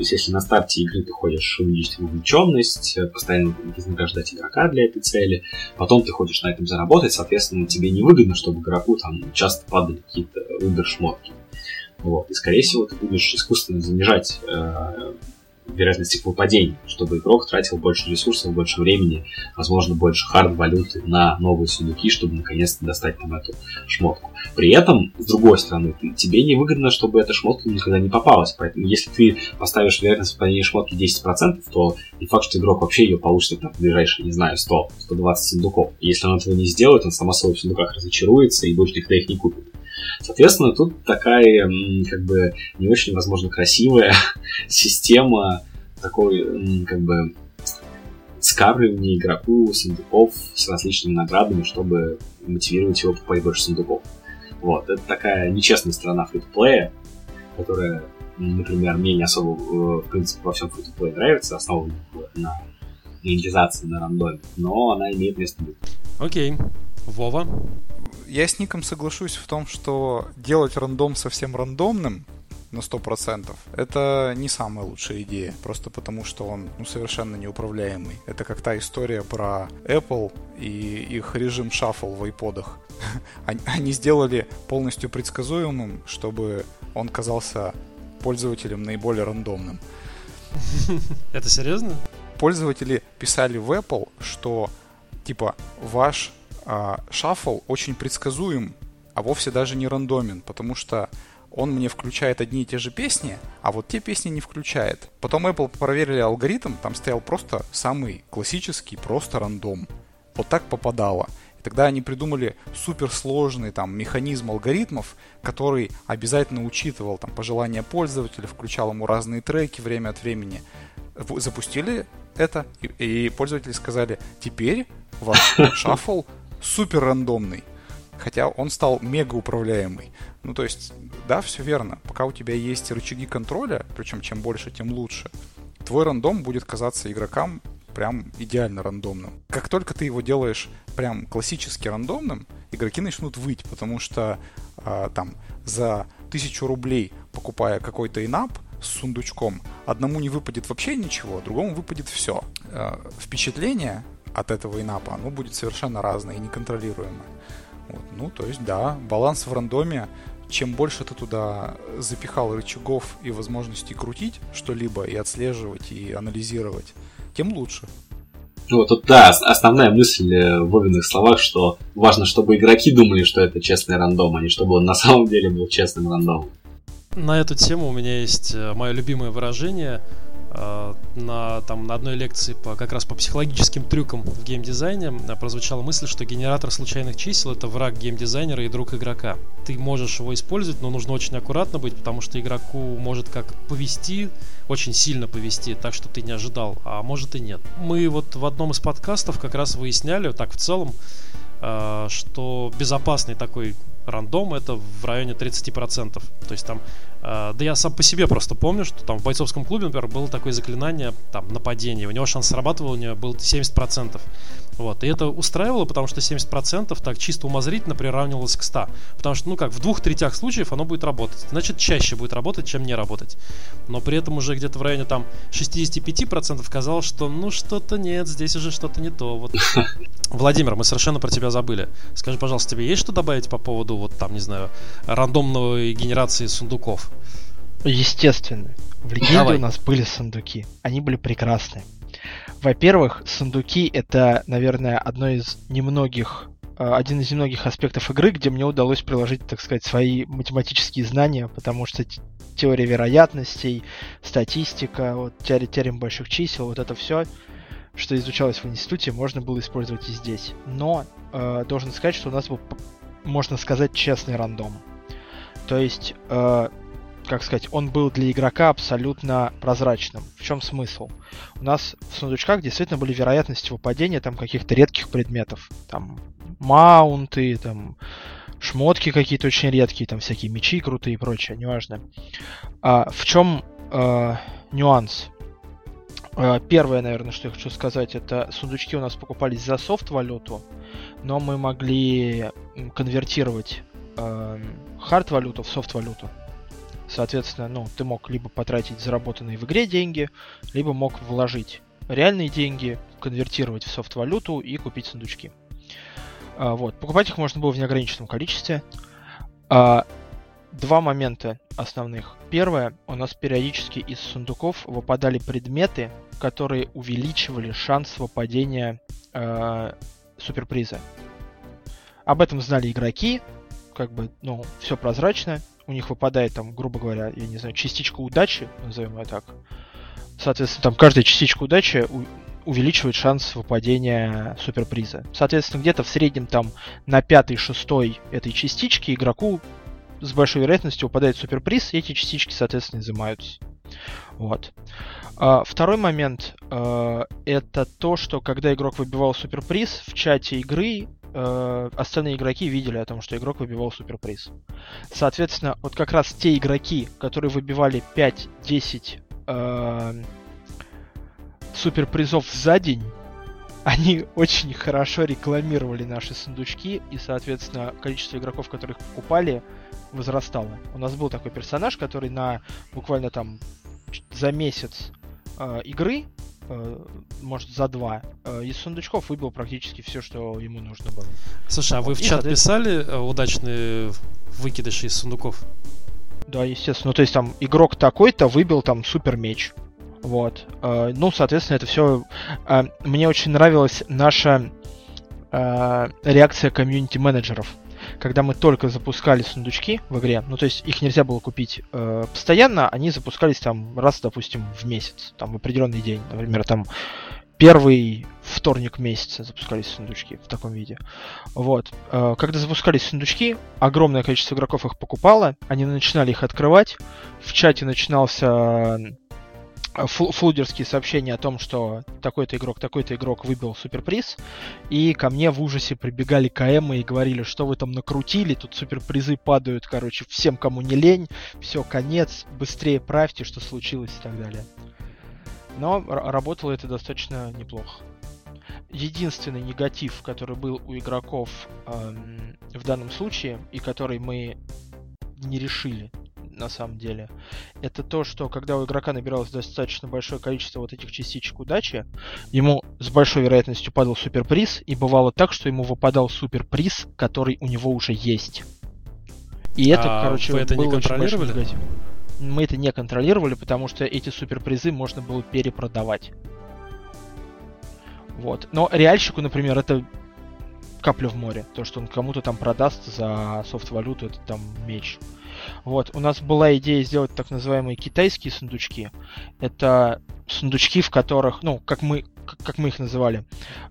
То есть, если на старте игры ты хочешь увеличить вовлеченность, э, постоянно вознаграждать игрока для этой цели, потом ты хочешь на этом заработать, соответственно, тебе невыгодно, чтобы игроку там часто падали какие-то выбор шмотки. Вот. И, скорее всего, ты будешь искусственно занижать э, вероятность их выпадения, чтобы игрок тратил больше ресурсов, больше времени, возможно, больше хард-валюты на новые сундуки, чтобы наконец-то достать там эту шмотку. При этом, с другой стороны, ты, тебе невыгодно, чтобы эта шмотка никогда не попалась. Поэтому, если ты поставишь вероятность выпадения шмотки 10%, то не факт, что игрок вообще ее получит на ближайшие, не знаю, 100-120 сундуков. Если он этого не сделает, он само собой в сундуках разочаруется и больше никогда их не купит. Соответственно, тут такая, как бы, не очень, возможно, красивая система такой, как бы, скармливания игроку сундуков с различными наградами, чтобы мотивировать его покупать больше сундуков. Вот, это такая нечестная сторона фритуплея, которая, например, мне не особо, э, в принципе, во всем фритуплее нравится, основана на монетизации на рандоме, но она имеет место быть. Окей. Вова? Я с Ником соглашусь в том, что делать рандом совсем рандомным на 100%, это не самая лучшая идея, просто потому что он ну, совершенно неуправляемый. Это как та история про Apple и их режим шаффл в айподах. Они сделали полностью предсказуемым, чтобы он казался пользователем наиболее рандомным. Это серьезно? Пользователи писали в Apple, что типа ваш шаффл очень предсказуем, а вовсе даже не рандомен, потому что он мне включает одни и те же песни, а вот те песни не включает. Потом Apple проверили алгоритм, там стоял просто самый классический, просто рандом. Вот так попадало. И тогда они придумали суперсложный там механизм алгоритмов, который обязательно учитывал там пожелания пользователя, включал ему разные треки время от времени. Запустили это, и, и пользователи сказали, теперь ваш шаффл супер рандомный. Хотя он стал мега управляемый. Ну, то есть, да, все верно. Пока у тебя есть рычаги контроля, причем чем больше, тем лучше, твой рандом будет казаться игрокам прям идеально рандомным. Как только ты его делаешь прям классически рандомным, игроки начнут выть, потому что э, там за тысячу рублей, покупая какой-то инап с сундучком, одному не выпадет вообще ничего, другому выпадет все. Э, впечатление от этого инапа, оно будет совершенно разное и неконтролируемое. Вот. Ну, то есть, да, баланс в рандоме, чем больше ты туда запихал рычагов и возможностей крутить что-либо и отслеживать, и анализировать, тем лучше. Ну, тут, да, основная мысль э, в Вовиных словах, что важно, чтобы игроки думали, что это честный рандом, а не чтобы он на самом деле был честным рандомом. На эту тему у меня есть э, мое любимое выражение – на, там, на одной лекции по, как раз по психологическим трюкам в геймдизайне э, прозвучала мысль, что генератор случайных чисел это враг геймдизайнера и друг игрока. Ты можешь его использовать, но нужно очень аккуратно быть, потому что игроку может как повести, очень сильно повести, так что ты не ожидал, а может и нет. Мы вот в одном из подкастов как раз выясняли, так в целом, э, что безопасный такой рандом это в районе 30%. То есть там Э, да я сам по себе просто помню, что там в бойцовском клубе, например, было такое заклинание, там, нападение. У него шанс срабатывания был 70%. Вот. И это устраивало, потому что 70% так чисто умозрительно приравнивалось к 100. Потому что, ну как, в двух третях случаев оно будет работать. Значит, чаще будет работать, чем не работать. Но при этом уже где-то в районе там 65% казалось, что ну что-то нет, здесь уже что-то не то. Вот. Владимир, мы совершенно про тебя забыли. Скажи, пожалуйста, тебе есть что добавить по поводу, вот там, не знаю, рандомной генерации сундуков? Естественно. В легенде Давай. у нас были сундуки. Они были прекрасны. Во-первых, сундуки это, наверное, одно из немногих э, один из немногих аспектов игры, где мне удалось приложить, так сказать, свои математические знания, потому что теория вероятностей, статистика, вот теория теорем больших чисел, вот это все, что изучалось в институте, можно было использовать и здесь. Но э, должен сказать, что у нас был, можно сказать, честный рандом. То есть, э, как сказать, он был для игрока абсолютно прозрачным. В чем смысл? У нас в сундучках действительно были вероятности выпадения там каких-то редких предметов. Там маунты, там шмотки какие-то очень редкие, там всякие мечи крутые и прочее, неважно. А, в чем э, нюанс? Э, Первое, наверное, что я хочу сказать, это сундучки у нас покупались за софт-валюту, но мы могли конвертировать э, хард-валюту в софт-валюту. Соответственно, ну, ты мог либо потратить заработанные в игре деньги, либо мог вложить реальные деньги, конвертировать в софт-валюту и купить сундучки. А, вот. Покупать их можно было в неограниченном количестве. А, два момента основных. Первое, у нас периодически из сундуков выпадали предметы, которые увеличивали шанс выпадения э, суперприза. Об этом знали игроки, как бы, ну, все прозрачно. У них выпадает там, грубо говоря, я не знаю, частичка удачи, назовем ее так. Соответственно, там каждая частичка удачи увеличивает шанс выпадения суперприза. Соответственно, где-то в среднем там на пятой, шестой этой частички игроку с большой вероятностью выпадает суперприз, и эти частички, соответственно, изымаются. Вот. А, второй момент э, это то, что когда игрок выбивал суперприз, в чате игры э, остальные игроки видели о том, что игрок выбивал суперприз. Соответственно, вот как раз те игроки, которые выбивали 5-10 э, суперпризов за день, они очень хорошо рекламировали наши сундучки, и, соответственно, количество игроков, которых покупали, возрастало. У нас был такой персонаж, который на буквально там за месяц э, игры, может за два, э, из сундучков выбил практически все, что ему нужно было. Слушай, а вы в И, чат соответственно- писали э, удачные выкидыши из сундуков? Да, естественно. Ну, то есть там игрок такой-то выбил там супер меч. Вот. Э, ну, соответственно, это все. Мне очень нравилась наша э, реакция комьюнити-менеджеров. Когда мы только запускали сундучки в игре, ну то есть их нельзя было купить э, постоянно, они запускались там раз, допустим, в месяц, там в определенный день, например, там первый вторник месяца запускались сундучки в таком виде. Вот. Э, Когда запускались сундучки, огромное количество игроков их покупало, они начинали их открывать, в чате начинался флудерские сообщения о том, что такой-то игрок, такой-то игрок выбил суперприз, и ко мне в ужасе прибегали КМ и говорили, что вы там накрутили, тут суперпризы падают, короче, всем, кому не лень, все, конец, быстрее правьте, что случилось и так далее. Но работало это достаточно неплохо. Единственный негатив, который был у игроков эм, в данном случае, и который мы не решили на самом деле, это то, что когда у игрока набиралось достаточно большое количество вот этих частичек удачи, ему с большой вероятностью падал суперприз, и бывало так, что ему выпадал суперприз, который у него уже есть. И это, А короче, вы это не был очень большой контролировали? негатив. Мы это не контролировали, потому что эти суперпризы можно было перепродавать. Вот. Но реальщику, например, это капля в море. То, что он кому-то там продаст за софт-валюту, это там меч. Вот. У нас была идея сделать так называемые китайские сундучки. Это сундучки, в которых, ну, как мы, как мы их называли,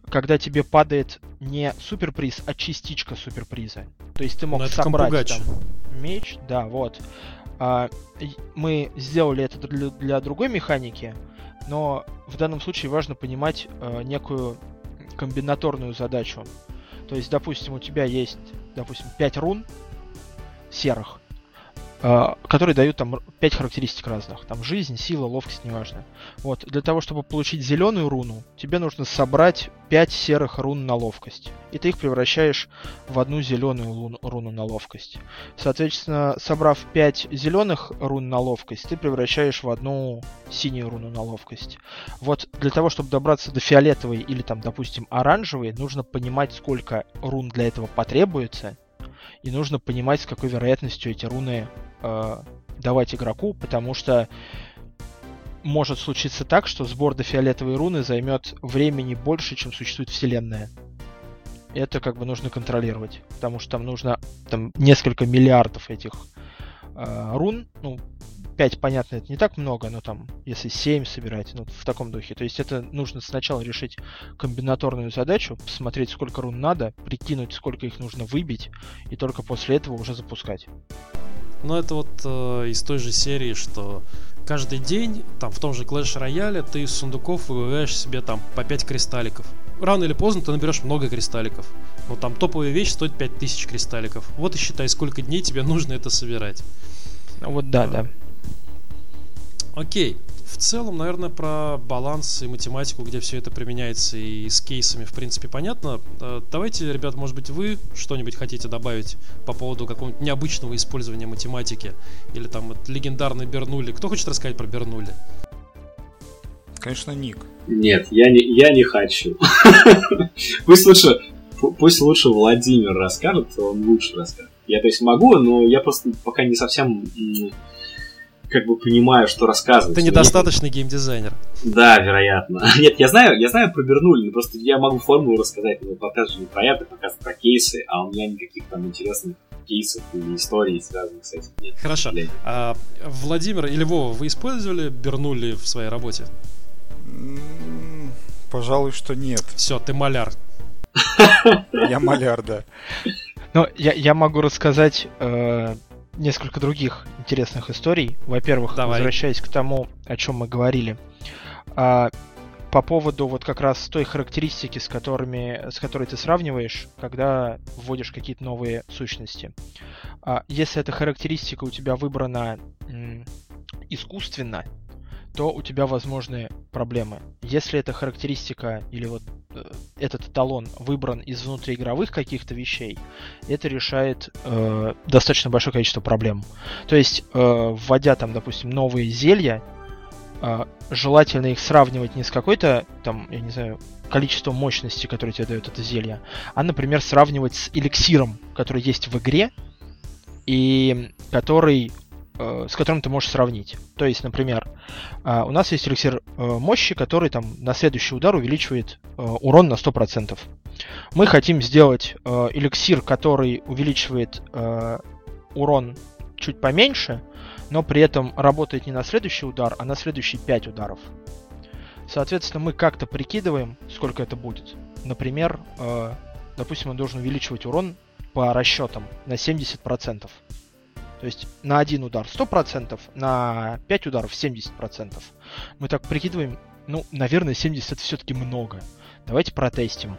когда тебе падает не суперприз, а частичка суперприза. То есть ты мог Ну, это собрать там меч, да, вот. А, мы сделали это для, для другой механики, но в данном случае важно понимать э, некую комбинаторную задачу. То есть, допустим, у тебя есть, допустим, 5 рун серых, которые дают там 5 характеристик разных. Там жизнь, сила, ловкость, неважно. Вот, для того, чтобы получить зеленую руну, тебе нужно собрать 5 серых рун на ловкость. И ты их превращаешь в одну зеленую лун- руну на ловкость. Соответственно, собрав 5 зеленых рун на ловкость, ты превращаешь в одну синюю руну на ловкость. Вот для того, чтобы добраться до фиолетовой или там, допустим, оранжевой, нужно понимать, сколько рун для этого потребуется, и нужно понимать, с какой вероятностью эти руны э, давать игроку, потому что может случиться так, что сбор до фиолетовой руны займет времени больше, чем существует вселенная. Это как бы нужно контролировать, потому что там нужно там несколько миллиардов этих э, рун, ну 5, понятно, это не так много, но там, если 7 собирать, ну, в таком духе. То есть это нужно сначала решить комбинаторную задачу, посмотреть, сколько рун надо, прикинуть, сколько их нужно выбить, и только после этого уже запускать. Ну, это вот э, из той же серии, что каждый день, там, в том же Clash Royale, ты из сундуков выбиваешь себе там по 5 кристалликов. Рано или поздно ты наберешь много кристалликов. Но там топовая вещь стоит 5000 кристалликов. Вот и считай, сколько дней тебе нужно это собирать. Вот да, да. Окей. В целом, наверное, про баланс и математику, где все это применяется и с кейсами, в принципе, понятно. Э, давайте, ребят, может быть, вы что-нибудь хотите добавить по поводу какого-нибудь необычного использования математики? Или там вот, легендарный Бернули. Кто хочет рассказать про Бернули? Конечно, Ник. Нет, я не, я не хочу. Пусть лучше, пусть лучше Владимир расскажет, он лучше расскажет. Я, то есть, могу, но я просто пока не совсем как бы понимаю, что рассказывать. Ты недостаточный геймдизайнер. Да, вероятно. Нет, я знаю, я знаю про Бернули, но просто я могу формулу рассказать, но показ же не про это, показ про кейсы, а у меня никаких там интересных кейсов или историй, связанных с этим нет. Хорошо. А, Владимир или Вова, вы использовали Бернули в своей работе? Пожалуй, что нет. Все, ты маляр. Я маляр, да. Ну, я, я могу рассказать э, несколько других интересных историй. Во-первых, Давай. возвращаясь к тому, о чем мы говорили. А, по поводу вот как раз той характеристики, с, которыми, с которой ты сравниваешь, когда вводишь какие-то новые сущности. А, если эта характеристика у тебя выбрана м, искусственно, то у тебя возможны проблемы. Если эта характеристика или вот э, этот эталон выбран из внутриигровых каких-то вещей, это решает э, достаточно большое количество проблем. То есть, э, вводя там, допустим, новые зелья, э, желательно их сравнивать не с какой-то там, я не знаю, количеством мощности, которое тебе дает это зелье, а, например, сравнивать с эликсиром, который есть в игре, и который с которым ты можешь сравнить. То есть, например, э, у нас есть эликсир э, мощи, который там на следующий удар увеличивает урон на 100%. Мы хотим сделать эликсир, который увеличивает урон чуть поменьше, но при этом работает не на следующий удар, а на следующие 5 ударов. Соответственно, мы как-то прикидываем, сколько это будет. Например, допустим, он должен увеличивать урон по расчетам на 70%. То есть на один удар 100%, на 5 ударов 70%. Мы так прикидываем, ну, наверное, 70 это все-таки много. Давайте протестим.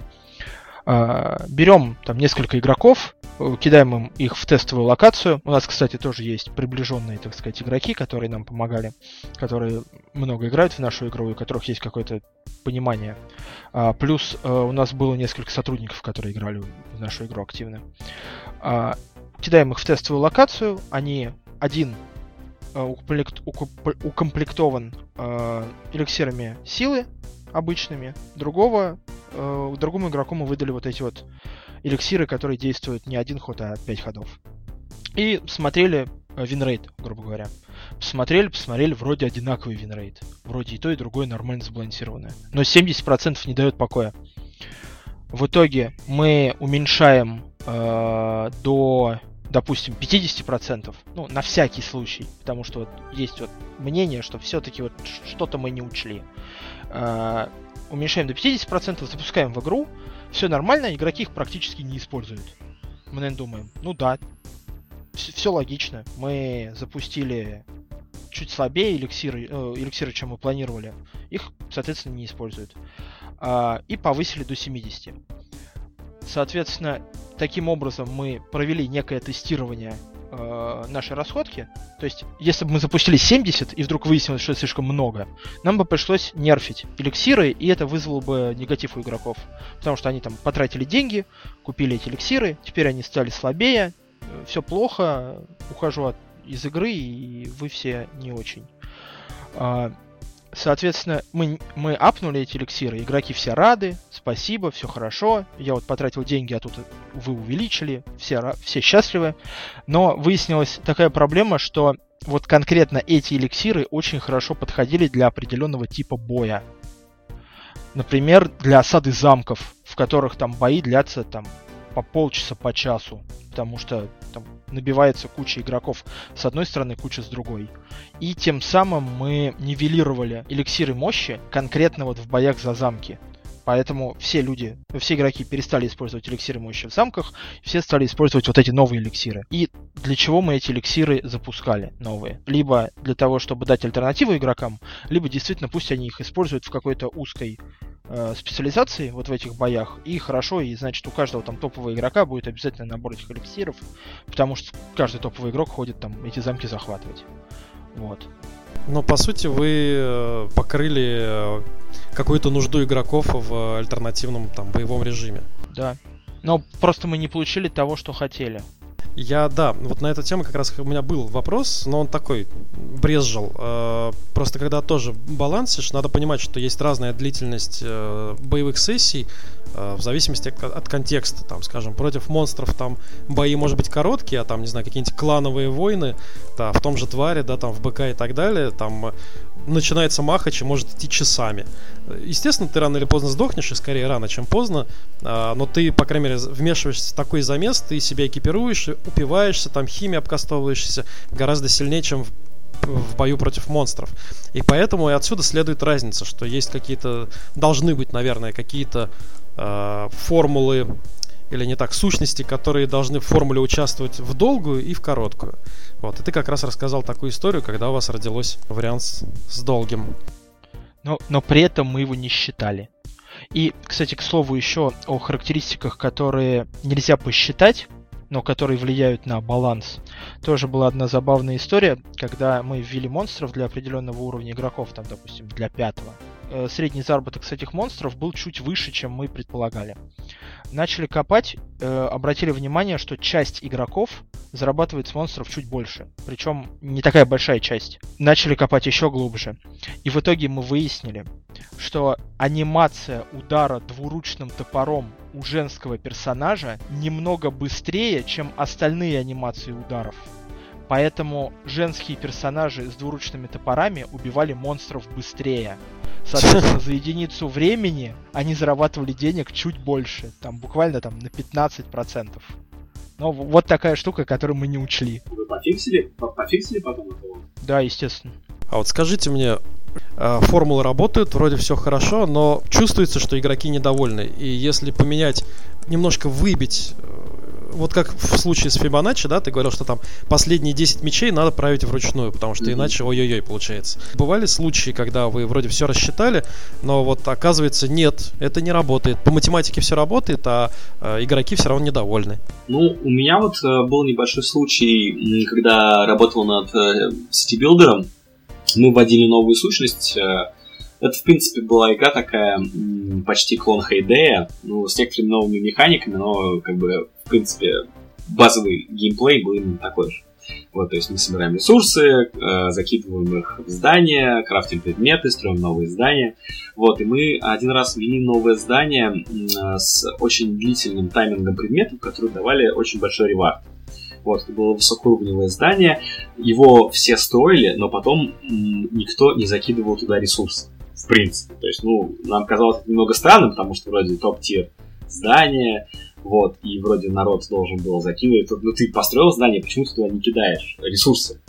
А, берем там несколько игроков, кидаем им их в тестовую локацию. У нас, кстати, тоже есть приближенные, так сказать, игроки, которые нам помогали, которые много играют в нашу игру, у которых есть какое-то понимание. А, плюс э, у нас было несколько сотрудников, которые играли в нашу игру активно. Кидаем их в тестовую локацию, они один э, укомплект, укомплектован э, эликсирами силы обычными, другого, э, другому игроку мы выдали вот эти вот эликсиры, которые действуют не один ход, а пять ходов. И смотрели э, win rate, грубо говоря. Посмотрели, посмотрели, вроде одинаковый win rate. Вроде и то, и другое нормально сбалансированное. Но 70% не дает покоя. В итоге мы уменьшаем э, до допустим, 50%, ну, на всякий случай, потому что вот есть вот мнение, что все-таки вот что-то мы не учли. Э, уменьшаем до 50%, запускаем в игру, все нормально, игроки их практически не используют. Мы, наверное, думаем, ну да, все логично. Мы запустили чуть слабее эликсиры, э, эликсиры, чем мы планировали. Их, соответственно, не используют. Э, и повысили до 70. Соответственно, таким образом мы провели некое тестирование э, нашей расходки. То есть, если бы мы запустили 70 и вдруг выяснилось, что это слишком много, нам бы пришлось нерфить эликсиры, и это вызвало бы негатив у игроков. Потому что они там потратили деньги, купили эти эликсиры, теперь они стали слабее, э, все плохо, ухожу от, из игры, и вы все не очень. А, Соответственно, мы, мы апнули эти эликсиры, игроки все рады, спасибо, все хорошо, я вот потратил деньги, а тут вы увеличили, все, все счастливы. Но выяснилась такая проблема, что вот конкретно эти эликсиры очень хорошо подходили для определенного типа боя. Например, для осады замков, в которых там бои длятся там по полчаса, по часу, потому что там набивается куча игроков с одной стороны, куча с другой. И тем самым мы нивелировали эликсиры мощи конкретно вот в боях за замки. Поэтому все люди, все игроки перестали использовать эликсиры мощи в замках, все стали использовать вот эти новые эликсиры. И для чего мы эти эликсиры запускали новые? Либо для того, чтобы дать альтернативу игрокам, либо действительно пусть они их используют в какой-то узкой э, специализации вот в этих боях. И хорошо, и значит у каждого там топового игрока будет обязательно набор этих эликсиров, потому что каждый топовый игрок ходит там эти замки захватывать. Вот. Но по сути вы э, покрыли э, какую-то нужду игроков в альтернативном там боевом режиме. Да. Но просто мы не получили того, что хотели. Я, да, вот на эту тему как раз у меня был вопрос, но он такой брезжил. Э, просто когда тоже балансишь, надо понимать, что есть разная длительность боевых сессий в зависимости от, контекста. Там, скажем, против монстров там бои может быть короткие, а там, не знаю, какие-нибудь клановые войны, да, в том же тваре, да, там в БК и так далее, там начинается махач и может идти часами. Естественно, ты рано или поздно сдохнешь, и скорее рано, чем поздно, а, но ты, по крайней мере, вмешиваешься в такой замес, ты себя экипируешь, упиваешься, там химией обкастовываешься гораздо сильнее, чем в в бою против монстров. И поэтому и отсюда следует разница, что есть какие-то, должны быть, наверное, какие-то э, формулы или не так, сущности, которые должны в формуле участвовать в долгую и в короткую. Вот, и ты как раз рассказал такую историю, когда у вас родилось вариант с, с долгим. Но, но при этом мы его не считали. И, кстати, к слову еще о характеристиках, которые нельзя посчитать, но которые влияют на баланс. Тоже была одна забавная история, когда мы ввели монстров для определенного уровня игроков, там, допустим, для пятого. Э, средний заработок с этих монстров был чуть выше, чем мы предполагали. Начали копать, э, обратили внимание, что часть игроков зарабатывает с монстров чуть больше. Причем не такая большая часть. Начали копать еще глубже. И в итоге мы выяснили, что анимация удара двуручным топором у женского персонажа немного быстрее, чем остальные анимации ударов. Поэтому женские персонажи с двуручными топорами убивали монстров быстрее. Соответственно, за единицу времени они зарабатывали денег чуть больше. Там буквально там на 15%. Но вот такая штука, которую мы не учли. Вы пофиксили? Пофиксили потом этого? Да, естественно. А вот скажите мне, э, формулы работают, вроде все хорошо, но чувствуется, что игроки недовольны. И если поменять, немножко выбить э, вот как в случае с Фибоначчи, да, ты говорил, что там последние 10 мечей надо править вручную, потому что mm-hmm. иначе ой-ой-ой получается. Бывали случаи, когда вы вроде все рассчитали, но вот оказывается нет, это не работает. По математике все работает, а э, игроки все равно недовольны. Ну, у меня вот э, был небольшой случай, когда работал над э, сетибилдером, мы вводили новую сущность, э, это, в принципе, была игра такая, почти клон Хейдея, ну, с некоторыми новыми механиками, но, как бы, принципе, базовый геймплей был именно такой же. Вот, то есть мы собираем ресурсы, э, закидываем их в здание, крафтим предметы, строим новые здания. Вот, и мы один раз ввели новое здание э, с очень длительным таймингом предметов, которые давали очень большой ревард. Вот, это было высокоуровневое здание, его все строили, но потом никто не закидывал туда ресурсы в принципе. То есть, ну, нам казалось это немного странным, потому что вроде топ-тир здание, вот, и вроде народ должен был закинуть. Ну, ты построил здание, почему ты туда не кидаешь ресурсы?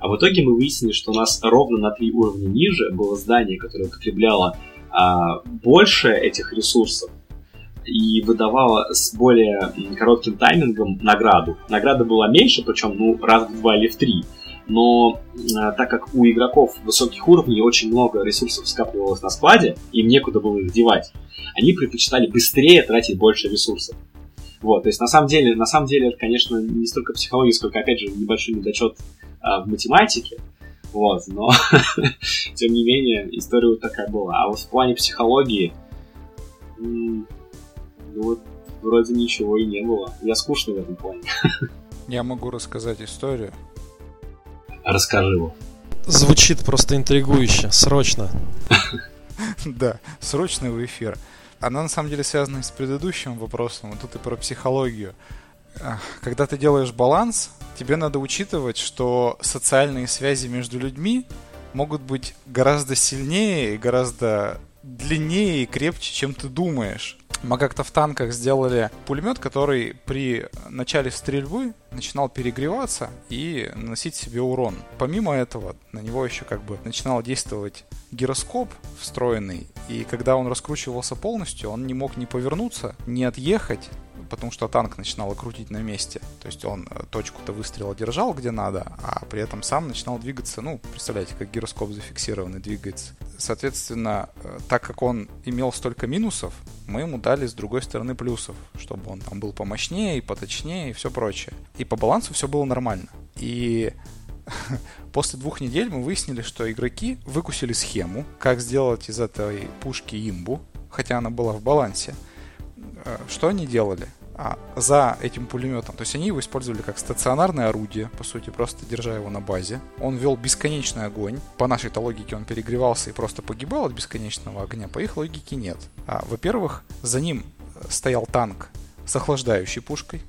А в итоге мы выяснили, что у нас ровно на три уровня ниже было здание, которое употребляло а, больше этих ресурсов и выдавало с более коротким таймингом награду. Награда была меньше, причем ну, раз в два или в три но э, так как у игроков высоких уровней очень много ресурсов скапливалось на складе, им некуда было их девать, они предпочитали быстрее тратить больше ресурсов. Вот, то есть на самом деле, на самом деле это, конечно, не столько психология, сколько, опять же, небольшой недочет а, в математике. Вот, но тем не менее, история вот такая была. А вот в плане психологии, ну вот, вроде ничего и не было. Я скучный в этом плане. Я могу рассказать историю. Расскажи его. Звучит просто интригующе. Срочно. Да, срочно в эфир. Она на самом деле связана с предыдущим вопросом, а тут и про психологию. когда ты делаешь баланс, тебе надо учитывать, что социальные связи между людьми могут быть гораздо сильнее и гораздо длиннее и крепче, чем ты думаешь. Мы как-то в танках сделали пулемет, который при начале стрельбы начинал перегреваться и наносить себе урон. Помимо этого, на него еще как бы начинал действовать гироскоп встроенный, и когда он раскручивался полностью, он не мог ни повернуться, ни отъехать, потому что танк начинал крутить на месте. То есть он э, точку-то выстрела держал где надо, а при этом сам начинал двигаться. Ну, представляете, как гироскоп зафиксированный двигается. Соответственно, э, так как он имел столько минусов, мы ему дали с другой стороны плюсов, чтобы он там был помощнее и поточнее и все прочее. И по балансу все было нормально. И после двух недель мы выяснили, что игроки выкусили схему, как сделать из этой пушки имбу, хотя она была в балансе. Э, что они делали? А, за этим пулеметом. То есть они его использовали как стационарное орудие, по сути, просто держа его на базе. Он вел бесконечный огонь. По нашей-то логике он перегревался и просто погибал от бесконечного огня. По их логике нет. А, во-первых, за ним э, стоял танк с охлаждающей пушкой,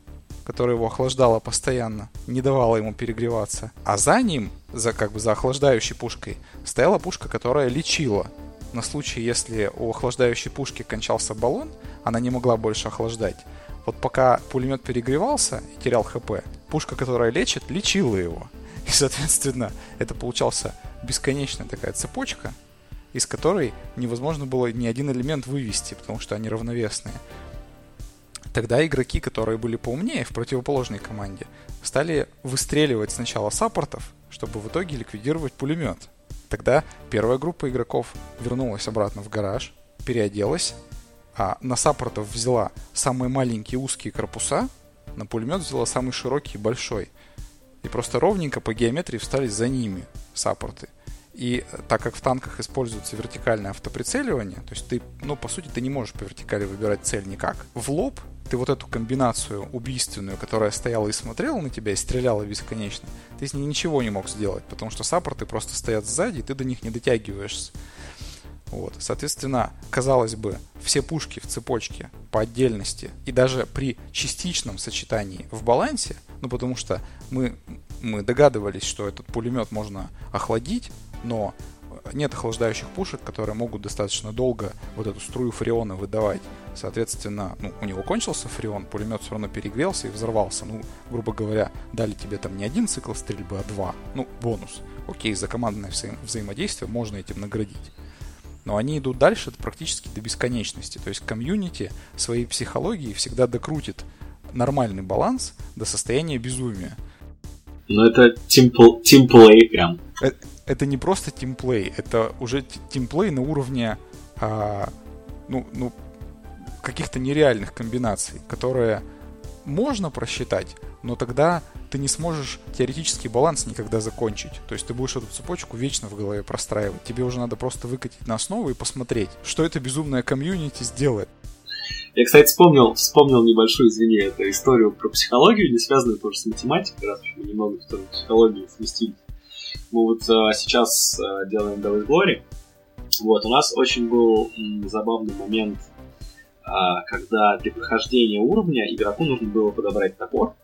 которая его охлаждала постоянно, не давала ему перегреваться. А за ним, за как бы за охлаждающей пушкой, стояла пушка, которая лечила. На случай, если у охлаждающей пушки кончался баллон, она не могла больше охлаждать. Вот пока пулемет перегревался и терял ХП, пушка, которая лечит, лечила его. И, соответственно, это получался бесконечная такая цепочка, из которой невозможно было ни один элемент вывести, потому что они равновесные. Тогда игроки, которые были поумнее в противоположной команде, стали выстреливать сначала саппортов, чтобы в итоге ликвидировать пулемет. Тогда первая группа игроков вернулась обратно в гараж, переоделась а на саппортов взяла самые маленькие узкие корпуса, на пулемет взяла самый широкий и большой. И просто ровненько по геометрии встали за ними саппорты. И так как в танках используется вертикальное автоприцеливание, то есть ты, ну, по сути, ты не можешь по вертикали выбирать цель никак. В лоб ты вот эту комбинацию убийственную, которая стояла и смотрела на тебя и стреляла бесконечно, ты с ней ничего не мог сделать, потому что саппорты просто стоят сзади, и ты до них не дотягиваешься. Вот. Соответственно, казалось бы, все пушки в цепочке по отдельности и даже при частичном сочетании в балансе, ну потому что мы, мы догадывались, что этот пулемет можно охладить, но нет охлаждающих пушек, которые могут достаточно долго вот эту струю фреона выдавать. Соответственно, ну, у него кончился фреон, пулемет все равно перегрелся и взорвался. Ну, грубо говоря, дали тебе там не один цикл стрельбы, а два. Ну, бонус. Окей, за командное взаим- взаимодействие можно этим наградить но они идут дальше практически до бесконечности. То есть комьюнити своей психологией всегда докрутит нормальный баланс до состояния безумия. Но это тимплей прям. Это, это не просто тимплей, это уже тимплей на уровне а, ну, ну, каких-то нереальных комбинаций, которые можно просчитать, но тогда ты не сможешь теоретический баланс никогда закончить. То есть ты будешь эту цепочку вечно в голове простраивать. Тебе уже надо просто выкатить на основу и посмотреть, что это безумное комьюнити сделает. Я, кстати, вспомнил, вспомнил небольшую, извини, эту историю про психологию, не связанную тоже с математикой, раз уж мы немного в сторону психологии сместились. Мы вот а, сейчас а, делаем Devil Glory. Вот, у нас очень был м, забавный момент, когда для прохождения уровня игроку нужно было подобрать топор,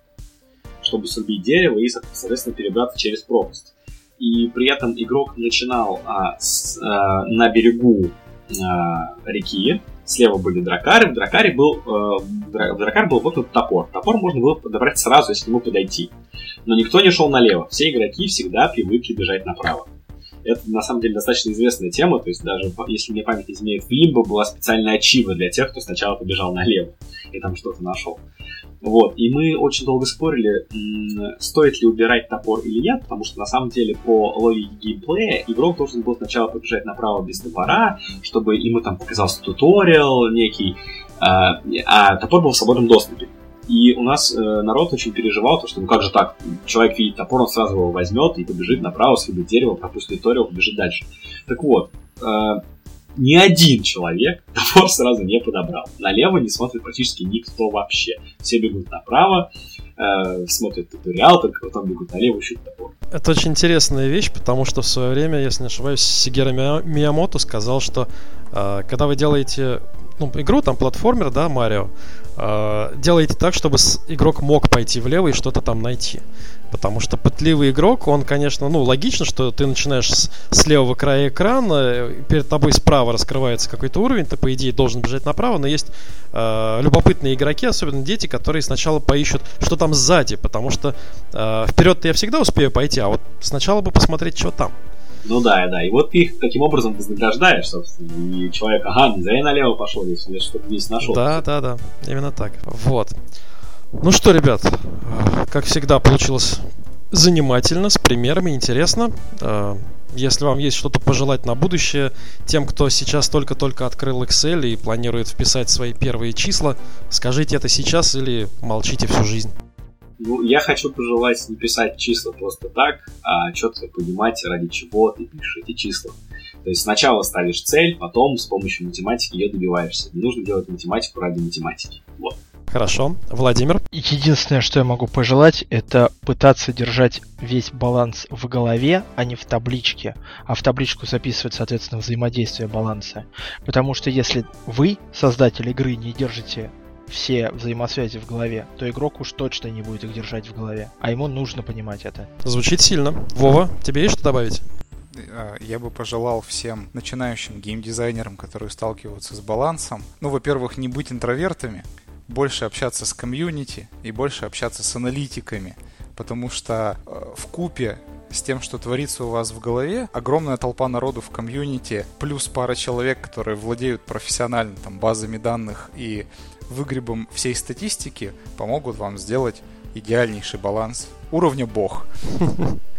чтобы срубить дерево и, соответственно, перебраться через пропасть. И при этом игрок начинал а, с, а, на берегу а, реки, слева были дракары, в дракаре был, э, в дракаре был воткнут топор. Топор можно было подобрать сразу, если к нему подойти. Но никто не шел налево. Все игроки всегда привыкли бежать направо. Это на самом деле достаточно известная тема, то есть даже если мне память изменяет, в Лимбо была специальная ачива для тех, кто сначала побежал налево и там что-то нашел. Вот, и мы очень долго спорили, стоит ли убирать топор или нет, потому что на самом деле по логике геймплея игрок должен был сначала побежать направо без топора, чтобы ему там показался туториал некий, а, а топор был в свободном доступе. И у нас э, народ очень переживал, то, что ну как же так, человек видит топор, он сразу его возьмет и побежит направо, съедет дерево, пропустит туториал, побежит дальше. Так вот, э, ни один человек топор сразу не подобрал. Налево не смотрит практически никто вообще. Все бегут направо, э, смотрят туториал, только потом бегут налево, ищут топор. Это очень интересная вещь, потому что в свое время, если не ошибаюсь, Сигера Миямото сказал, что э, когда вы делаете ну, игру, там платформер, да, Марио, э, делаете так, чтобы игрок мог пойти влево и что-то там найти. Потому что пытливый игрок, он, конечно, ну, логично, что ты начинаешь с, с левого края экрана, перед тобой справа раскрывается какой-то уровень, ты, по идее, должен бежать направо, но есть э, любопытные игроки, особенно дети, которые сначала поищут, что там сзади, потому что э, вперед-то я всегда успею пойти, а вот сначала бы посмотреть, что там. Ну да, да. И вот ты их таким образом вознаграждаешь, собственно. И человек, ага, не зря налево пошел, если что-то здесь нашел. Да, да, да. Именно так. Вот. Ну что, ребят, как всегда получилось занимательно, с примерами, интересно. А, если вам есть что-то пожелать на будущее, тем, кто сейчас только-только открыл Excel и планирует вписать свои первые числа, скажите это сейчас или молчите всю жизнь. Ну, я хочу пожелать не писать числа просто так, а четко понимать, ради чего ты пишешь эти числа. То есть сначала ставишь цель, потом с помощью математики ее добиваешься. Не нужно делать математику ради математики. Вот. Хорошо. Владимир? Единственное, что я могу пожелать, это пытаться держать весь баланс в голове, а не в табличке. А в табличку записывать, соответственно, взаимодействие баланса. Потому что если вы, создатель игры, не держите все взаимосвязи в голове, то игрок уж точно не будет их держать в голове. А ему нужно понимать это. Звучит сильно. Вова, тебе есть что добавить? А, я бы пожелал всем начинающим геймдизайнерам, которые сталкиваются с балансом, ну, во-первых, не быть интровертами, больше общаться с комьюнити и больше общаться с аналитиками, потому что э, в купе с тем, что творится у вас в голове, огромная толпа народу в комьюнити, плюс пара человек, которые владеют профессионально там, базами данных и выгребом всей статистики, помогут вам сделать идеальнейший баланс уровня бог.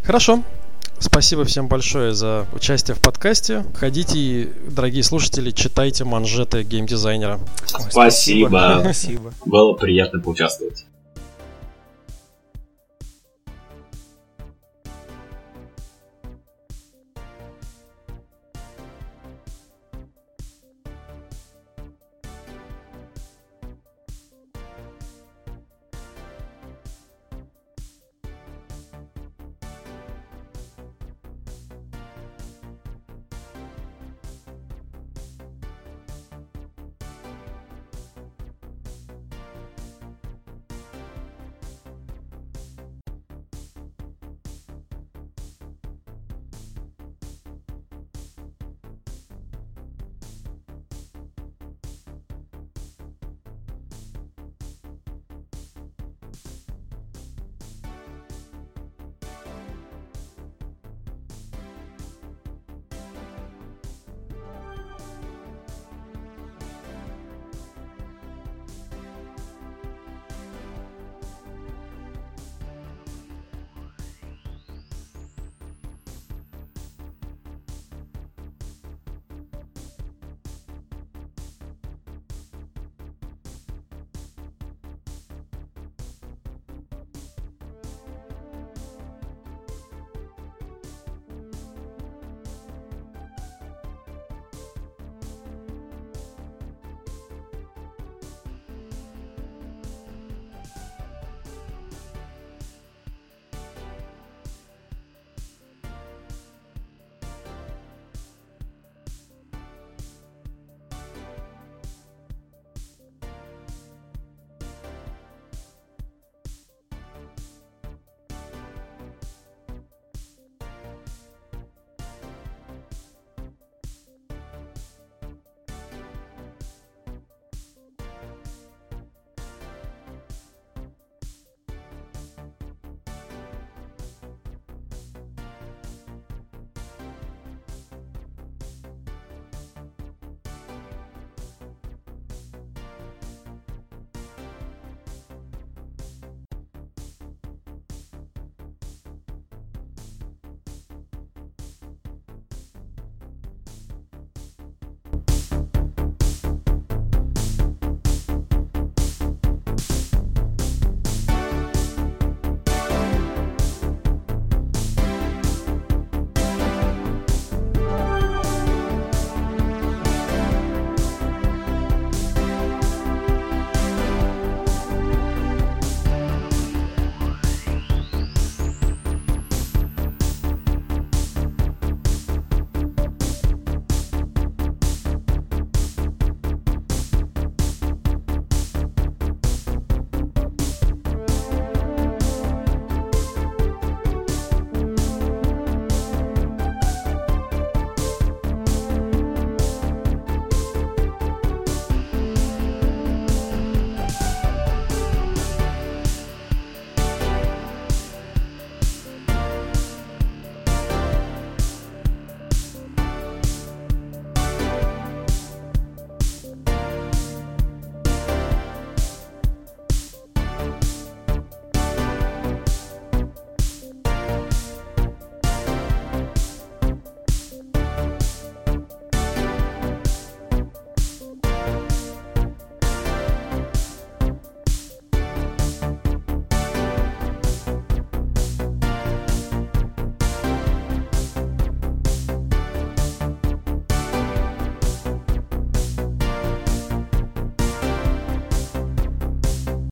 Хорошо. Спасибо всем большое за участие в подкасте. Ходите, дорогие слушатели, читайте манжеты геймдизайнера. Спасибо. Спасибо. Было приятно поучаствовать.